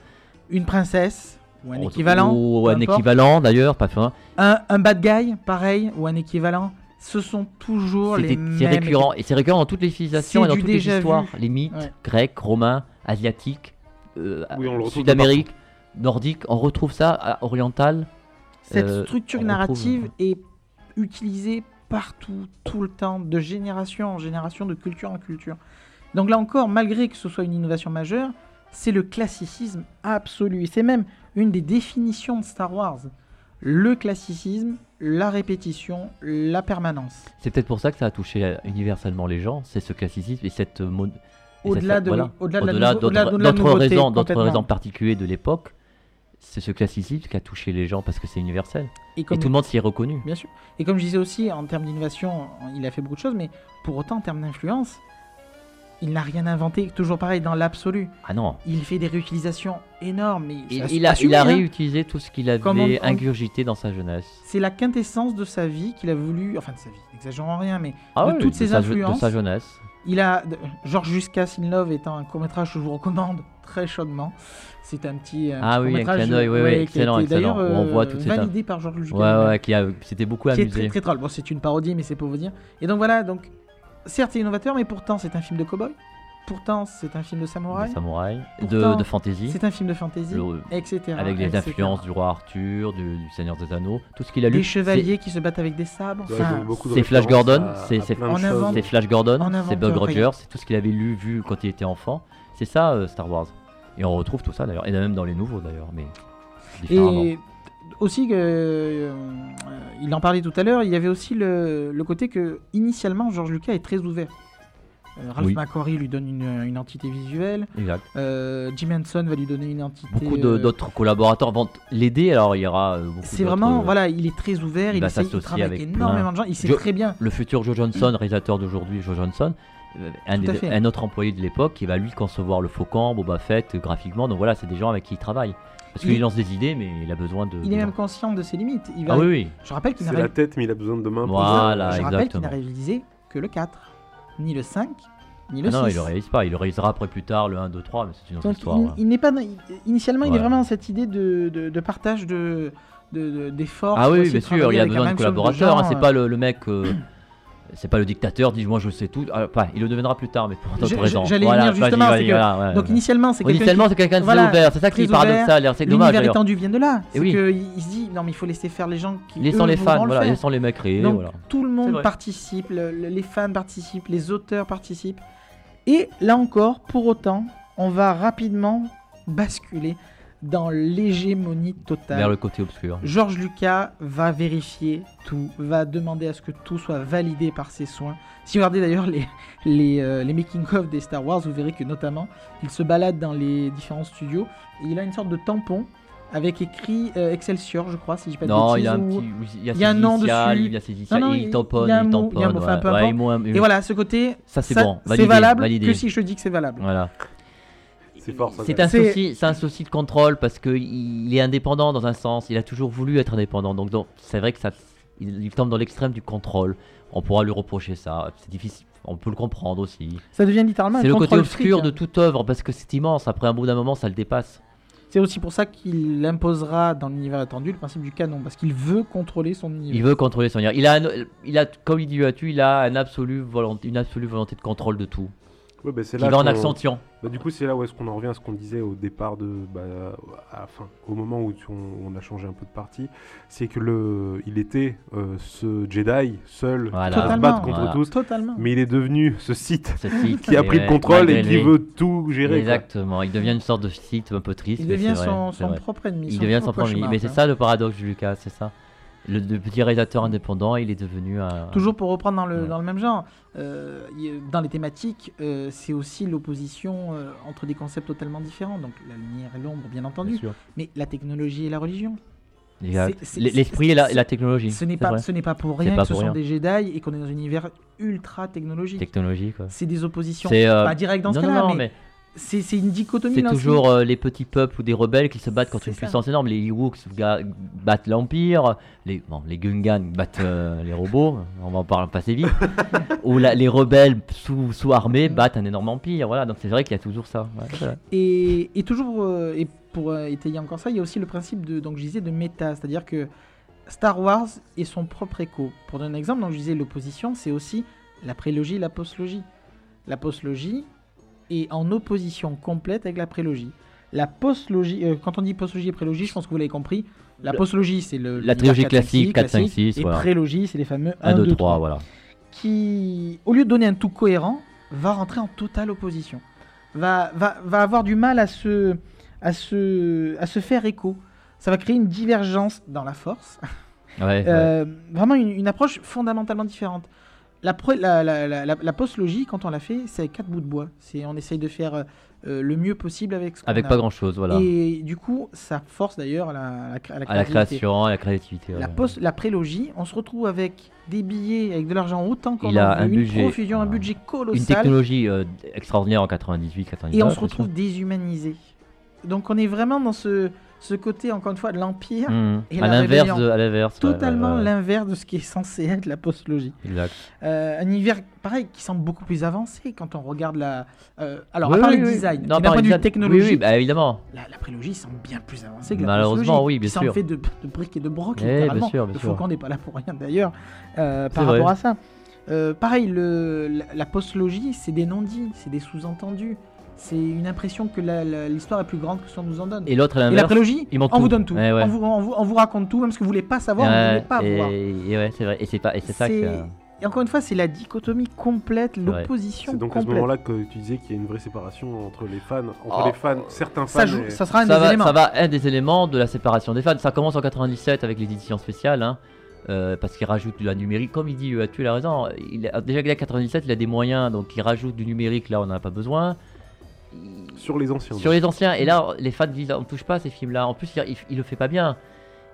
une princesse ou un On- équivalent, Ou un importe. équivalent d'ailleurs, pas fin. un, un bad guy, pareil, ou un équivalent. Ce sont toujours les des- mêmes. c'est récurrent. Et c'est récurrent dans toutes les civilisations et dans toutes les histoires. vu. Les mythes Ouais. grecs, romains, asiatiques, euh, Oui, sud-amérique, nordique. On retrouve ça, à- oriental. Cette Euh, structure retrouve- narrative est utilisée partout, tout le temps, de génération en génération, de culture en culture. Donc là encore, malgré que ce soit une innovation majeure, c'est le classicisme absolu. Et c'est même une des définitions de Star Wars. Le classicisme, la répétition, la permanence. C'est peut-être pour ça que ça a touché universellement les gens. C'est ce classicisme et cette Au-delà de, voilà. de d'autres au-delà de de l'époque, c'est ce classicisme qui a touché les gens parce que c'est universel. Et comme Et tout le monde s'y est reconnu. Bien sûr. Et comme je disais aussi, en termes d'innovation, il a fait beaucoup de choses, mais pour autant, en termes d'influence, il n'a rien inventé. Toujours pareil, dans l'absolu. Ah non. Il fait des réutilisations énormes. Mais Il, a, assumé, il a réutilisé tout ce qu'il avait on- ingurgité dans sa jeunesse. C'est la quintessence de sa vie qu'il a voulu. Enfin, de sa vie, n'exagérons rien, mais Ah De ouais, toutes ses sa, influences. De sa jeunesse. il a. de- George Lucas in Love étant un court-métrage que je vous recommande très chaudement. C'est un petit. un Ah petit oui, un clin d'œil, oui, oui, qui a excellent, été excellent. d'ailleurs, On voit euh, toutes ces validé par George Lucas. Ouais, ouais, qui a, c'était beaucoup qui est amusé. très, très drôle. Bon, c'est une parodie, mais c'est pour vous dire. Et donc voilà, donc certes c'est innovateur, mais pourtant c'est un film de cowboy. Pourtant c'est un film de samouraï. De samouraï, Pourtant, de, de fantasy, C'est un film de fantasy, le- etc. avec les etc. influences du roi Arthur, du, du Seigneur des Anneaux, tout ce qu'il a lu. Des chevaliers qui se battent avec des sabres. Ouais, c'est Flash Gordon, c'est- Flash Gordon, c'est rien. Rogers, c'est tout ce qu'il avait lu, vu quand il était enfant. C'est ça euh, Star Wars. Et on retrouve tout ça d'ailleurs, et même dans les nouveaux d'ailleurs, mais différemment. Et aussi, euh, il en parlait tout à l'heure, il y avait aussi le, le côté que initialement George Lucas est très ouvert. Euh, Ralph Oui. McQuarrie lui donne une, une entité visuelle. Exact. Euh, Jim Henson va lui donner une entité. Beaucoup de- euh, d'autres collaborateurs vont l'aider, alors il y aura beaucoup C'est vraiment, voilà, il est très ouvert, il il, va essaye, il s'associer travaille avec avec énormément plein. de gens, il sait très bien. Le futur Joe Johnson, réalisateur d'aujourd'hui, Joe Johnson, un, des- fait. un autre employé de l'époque qui va lui concevoir le Faucon, Boba Fett, euh, graphiquement. Donc voilà, c'est des gens avec qui il travaille. Parce qu'il Il- lance des idées, mais il a besoin de. Il est même conscient de ses limites. Il va- Ah oui, oui. Je rappelle qu'il n'a C'est la tête, mais il a besoin de pour- Voilà, je rappelle qu'il n'a réalisé que le 4, ni le 5, ni le Ah non, 6. il le réalise pas. Il le réalisera après plus tard, le 1, 2, 3, mais c'est une autre Donc, histoire. il, voilà. il n'est pas. il- Initialement, il est vraiment dans cette idée de, de, de partage de de- de- d'efforts. Ah oui, bien sûr, il a besoin de collaborateurs. hein, c'est euh, pas le, le mec. euh, c'est pas le dictateur, dis moi je sais tout. Ah, pas, il le deviendra plus tard, mais pour je- raisons. j'allais Voilà, venir justement, que- voilà, ouais, Donc ouais. initialement, c'est quelqu'un Initialement, qui- c'est quelqu'un de voilà, ouvert. C'est ça qui est paradoxal. C'est dommage L'univers étendu vient de là. Eh C'est oui. qu'il se dit non, mais il faut laisser faire les gens qui. Laissons eux, les fans, le voilà, faire. laissons les mecs créer. Donc tout le monde participe, le- le- les fans participent, les auteurs participent. Et là encore, pour autant, on va rapidement basculer dans l'hégémonie totale. Vers le côté obscur. George Lucas va vérifier tout, va demander à ce que tout soit validé par ses soins. Si vous regardez d'ailleurs les, les, euh, les making-of des Star Wars, vous verrez que notamment, il se balade dans les différents studios et il a une sorte de tampon avec écrit euh, Excelsior, je crois, si je pas de Non, bêtises. il y a un petit. Il y a, il y a ses un nom dessus. Il y a ses initiales, non, il il- tamponne, il tamponne. mot, ouais. Ouais, Et voilà, ce côté, Ça, c'est bon. validé, valable validé. que si je te dis que c'est valable. Voilà. C'est fort, ça. C'est un, souci, c'est un souci de contrôle parce qu'il est indépendant dans un sens. Il a toujours voulu être indépendant. Donc, c'est vrai que ça, il, il tombe dans l'extrême du contrôle. On pourra lui reprocher ça. C'est difficile. On peut le comprendre aussi. Ça devient littéralement un C'est le côté contrôle obscur fric, de toute œuvre parce que c'est immense. Après un bout d'un moment, ça le dépasse. C'est aussi pour ça qu'il imposera dans l'univers attendu le principe du canon, parce qu'il veut contrôler son univers. Il veut contrôler son univers. Il a, un- il a, comme il dit Luatu, il a un absolu volonté, une absolue volonté de contrôle de tout. Ouais, bah, c'est Qui là va en accentuant. Bah, du coup, c'est là où est-ce qu'on en revient à ce qu'on disait au départ de, bah, à au moment où tu- on, on a changé un peu de partie, c'est que le, il était euh, ce Jedi seul Voilà. qui se battre contre Voilà. tous, Totalement. mais il est devenu ce site Ce site, qui a pris le contrôle et qui lui. veut tout gérer. quoi. Exactement. Il devient une sorte de site un peu triste. Il devient vrai, son, propre ennemi. Il devient son propre ennemi. Mais c'est ça le paradoxe de Lucas, c'est ça. Le, le petit réalisateur indépendant, il est devenu un. Toujours pour reprendre dans le, Ouais. dans le même genre, euh, dans les thématiques, euh, c'est aussi l'opposition euh, entre des concepts totalement différents. Donc la lumière et l'ombre, bien entendu, mais la technologie et la religion. L'esprit et la, c'est- et la technologie. Ce n'est pas, ce n'est pas pour rien pas que ce sont des Jedi et qu'on est dans un univers ultra technologique. Technologie, quoi. C'est des oppositions. Pas direct dans ce non, non, cas-là, mais, mais c'est c'est une dichotomie. c'est toujours euh, les petits peuples ou des rebelles qui se battent contre une ça. puissance énorme. Les Ewoks battent l'Empire, les, bon, les Gungans battent euh, les robots, on va en parler passer vite. ou la- les rebelles sous, sous armée battent un énorme empire. Voilà, donc c'est vrai qu'il y a toujours ça. Ouais. Et, et toujours, euh, et pour euh, étayer encore ça, il y a aussi le principe de, donc je disais, de méta, c'est-à-dire que Star Wars est son propre écho. Pour donner un exemple, donc je disais l'opposition, c'est aussi la prélogie et la postlogie. La postlogie est en opposition complète avec la prélogie. La postlogie, euh, quand on dit postlogie et prélogie, je pense que vous l'avez compris. La postlogie, c'est le la trilogie 4, 5, classique, 4, 5, 6, et voilà. prélogie, c'est les fameux 1, 2, 3, 3 voilà. qui, au lieu de donner un tout cohérent, va rentrer en totale opposition. Va, va, va avoir du mal à se, à, se, à se faire écho. Ça va créer une divergence dans la force. Ouais, ouais. Euh, Vraiment une, une approche fondamentalement différente. La, la, la, la, postlogie, quand on l'a fait, c'est avec quatre bouts de bois. C'est On essaye de faire euh, euh, le mieux possible avec ce Avec a. pas grand chose, voilà. Et du coup, ça force d'ailleurs à la, à la, création, à la créativité. La, ouais. post, la prélogie, on se retrouve avec des billets, avec de l'argent autant qu'on Il a un une budget, profusion, un budget Une colossal, technologie euh, extraordinaire en 98, 99. et on se retrouve déshumanisé. Donc on est vraiment dans ce, ce côté, encore une fois, de l'empire, Mhm. et à la l'inverse, rébellion. de- à l'inverse. ouais, totalement ouais, ouais. l'inverse de ce qui est censé être la postlogie. Exact. Euh, un univers, pareil, qui semble beaucoup plus avancé quand on regarde la... euh, alors, Oui, à part oui, les oui. mais d'un par point de vue design- technologique, Oui, oui, bah, évidemment. la, la prélogie semble bien plus avancée que la Malheureusement, postlogie, oui, bien sûr. fait de, de briques et de brocs, Eh, bien littéralement. sûr, bien le sûr. Faucon n'est pas là pour rien d'ailleurs, euh, par vrai. rapport à ça. Pareil, le, la, la postlogie, c'est des non-dits, c'est des sous-entendus. C'est une impression que l'histoire est plus grande que ce qu'on nous en donne. Et l'autre, la prélogie, il manque on vous tout. donne tout. Ouais, ouais. On, vous, on vous- on vous raconte tout, même ce que vous voulez pas savoir, vous ne voulez Ouais, pas et, voir. et ouais, c'est vrai. Et c'est pas, et c'est ça que. Et encore une fois, c'est la dichotomie complète, l'opposition C'est donc à ce moment-là que tu disais qu'il y a une vraie séparation entre les fans, entre Oh. les fans, certains fans. ça, joue, et- ça sera un Ça des va, éléments. ça va un des éléments de la séparation des fans. Ça commence en 97 avec les éditions spéciales. hein. euh, parce qu'il rajoute de la numérique. Comme il dit, euh, tu as raison, il a, déjà qu'il a 97, il a des moyens, donc il rajoute du numérique, là on n'en a pas besoin. Sur les anciens. Sur les anciens, et là les fans disent, on ne touche pas à ces films-là. En plus, il, il, il le fait pas bien.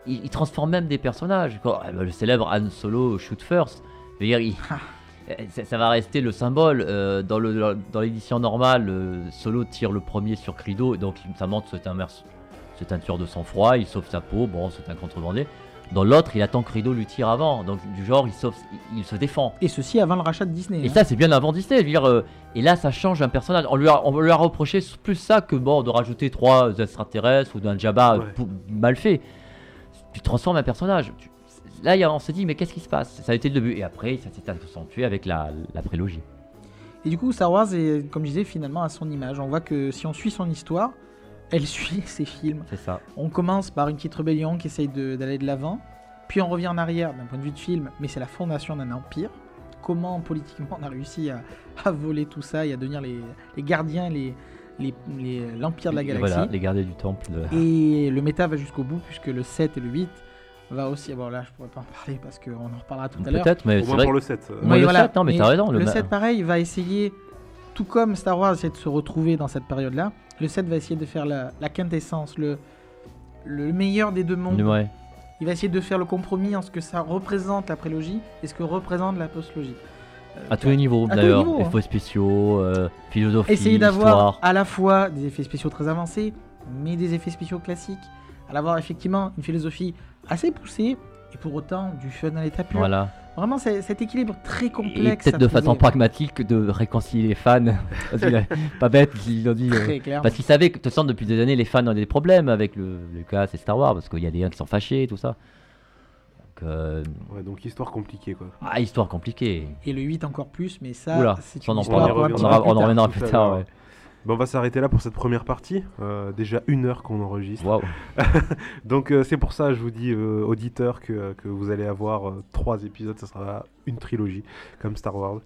Il, il transforme même des personnages. Quoi. Euh, Le célèbre Han Solo Shoot First, je veux dire, il- ça, ça va rester le symbole. euh, dans le- dans l'édition normale, euh, Solo tire le premier sur Credo, donc ça montre que c'est un, c'est un tueur de sang-froid, il sauve sa peau, bon, c'est un contrebandier. Dans l'autre, il attend que Credo lui tire avant, donc du genre, il, sauve, il, il se défend. Et ceci avant le rachat de Disney. Et hein. ça, c'est bien avant Disney. Je veux dire, euh, et là, ça change un personnage. On lui a, on lui a reproché plus ça que bon, de rajouter trois extraterrestres ou d'un Jabba Ouais. mal fait. Tu transformes un personnage. Tu- là, on s'est dit, mais qu'est-ce qui se passe? Ça a été le début. Et après, ça s'est accentué avec la, la prélogie. Et du coup, Star Wars est, comme je disais, finalement à son image. On voit que si on suit son histoire, elle suit ses films. C'est ça. On commence par une petite rébellion qui essaye d'aller de l'avant, puis on revient en arrière d'un point de vue de film, mais c'est la fondation d'un empire. Comment politiquement on a réussi à, à voler tout ça et à devenir les, les gardiens, les, les- les- l'empire de la galaxie. Voilà, les gardiens du temple. de- Et le méta va jusqu'au bout, puisque le 7 et le 8 va aussi. Bon, là, je pourrais pas en parler parce qu'on en reparlera tout à l'heure. Peut-être, mais Au c'est moins vrai. pour le 7. Moi, le 7, non, mais t'as raison, le Le, ma- 7, pareil, va essayer, tout comme Star Wars essaie de se retrouver dans cette période-là, le 7 va essayer de faire la, la quintessence, le, le meilleur des deux mondes. Ouais. Il va essayer de faire le compromis en ce que ça représente la prélogie et ce que représente la postlogie. Euh, À tous les niveaux, les d'ailleurs. hein. Effets spéciaux, euh, philosophie, essayer d'avoir à la fois des effets spéciaux très avancés, mais des effets spéciaux classiques, à l'avoir effectivement une philosophie assez poussée et pour autant du fun à l'état pur. Voilà. Vraiment, c'est cet équilibre très Et complexe. peut-être de façon pragmatique de réconcilier les fans. Pas bête, ils ont dit. euh, Très clair. Parce qu'ils savaient que, de toute façon, depuis des années, les fans ont des problèmes avec le Lucas et Star Wars, parce qu'il y a des gens qui sont fâchés et tout ça. Donc, euh, Ouais, donc histoire compliquée quoi. ah, histoire compliquée. Et le 8 encore plus, mais ça, Oula, c'est on une histoire on on plus en tard. reviendra plus tard. Ouais. Bon, on va s'arrêter là pour cette première partie. Euh, déjà une heure qu'on enregistre. Donc euh, c'est pour ça, je vous dis, euh, auditeurs, que, que vous allez avoir trois épisodes. Ça sera une trilogie, comme Star Wars.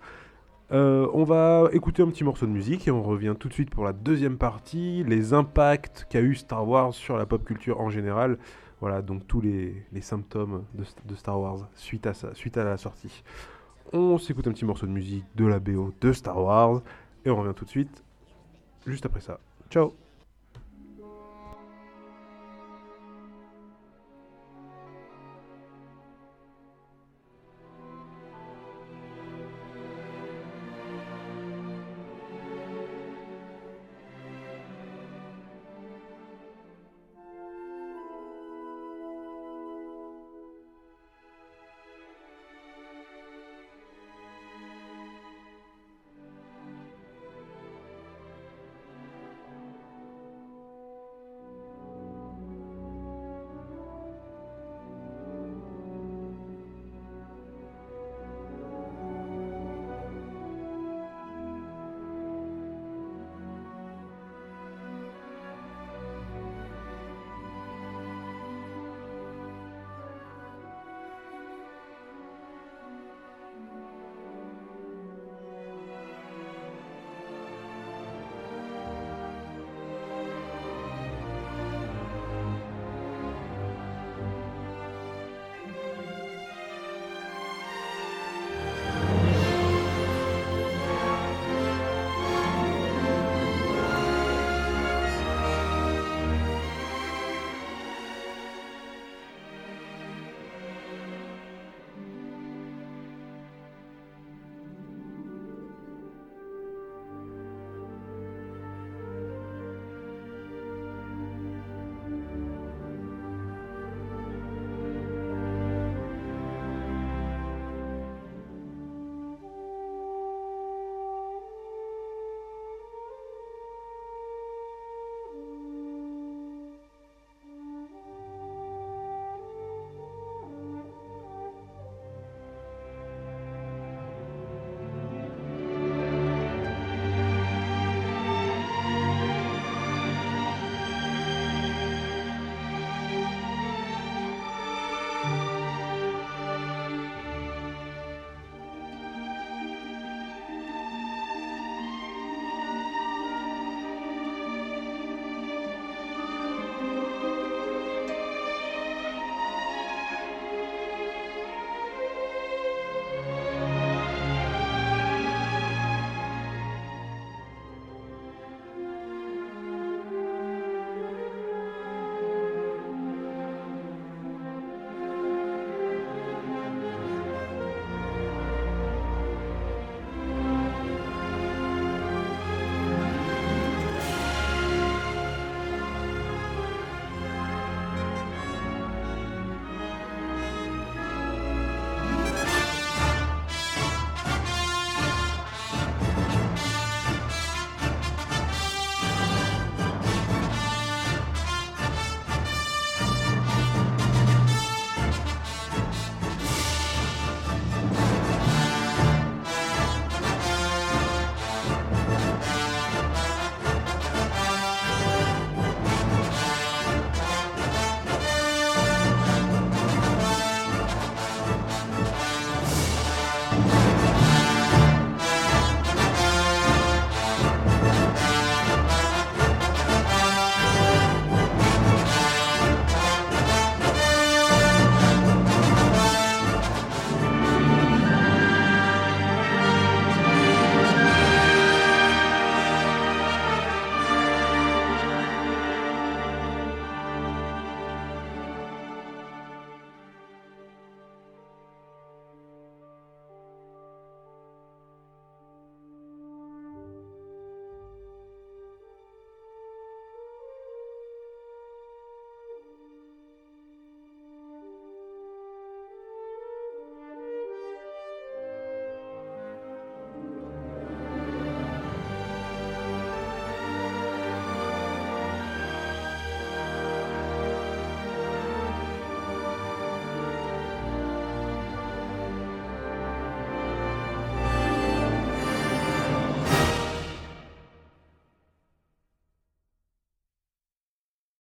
On va écouter un petit morceau de musique et on revient tout de suite pour la deuxième partie, les impacts qu'a eu Star Wars sur la pop culture en général. Voilà, donc tous les, les symptômes de, de Star Wars suite à, ça, suite à la sortie. On s'écoute un petit morceau de musique de la BO de Star Wars et on revient tout de suite, juste après ça. Ciao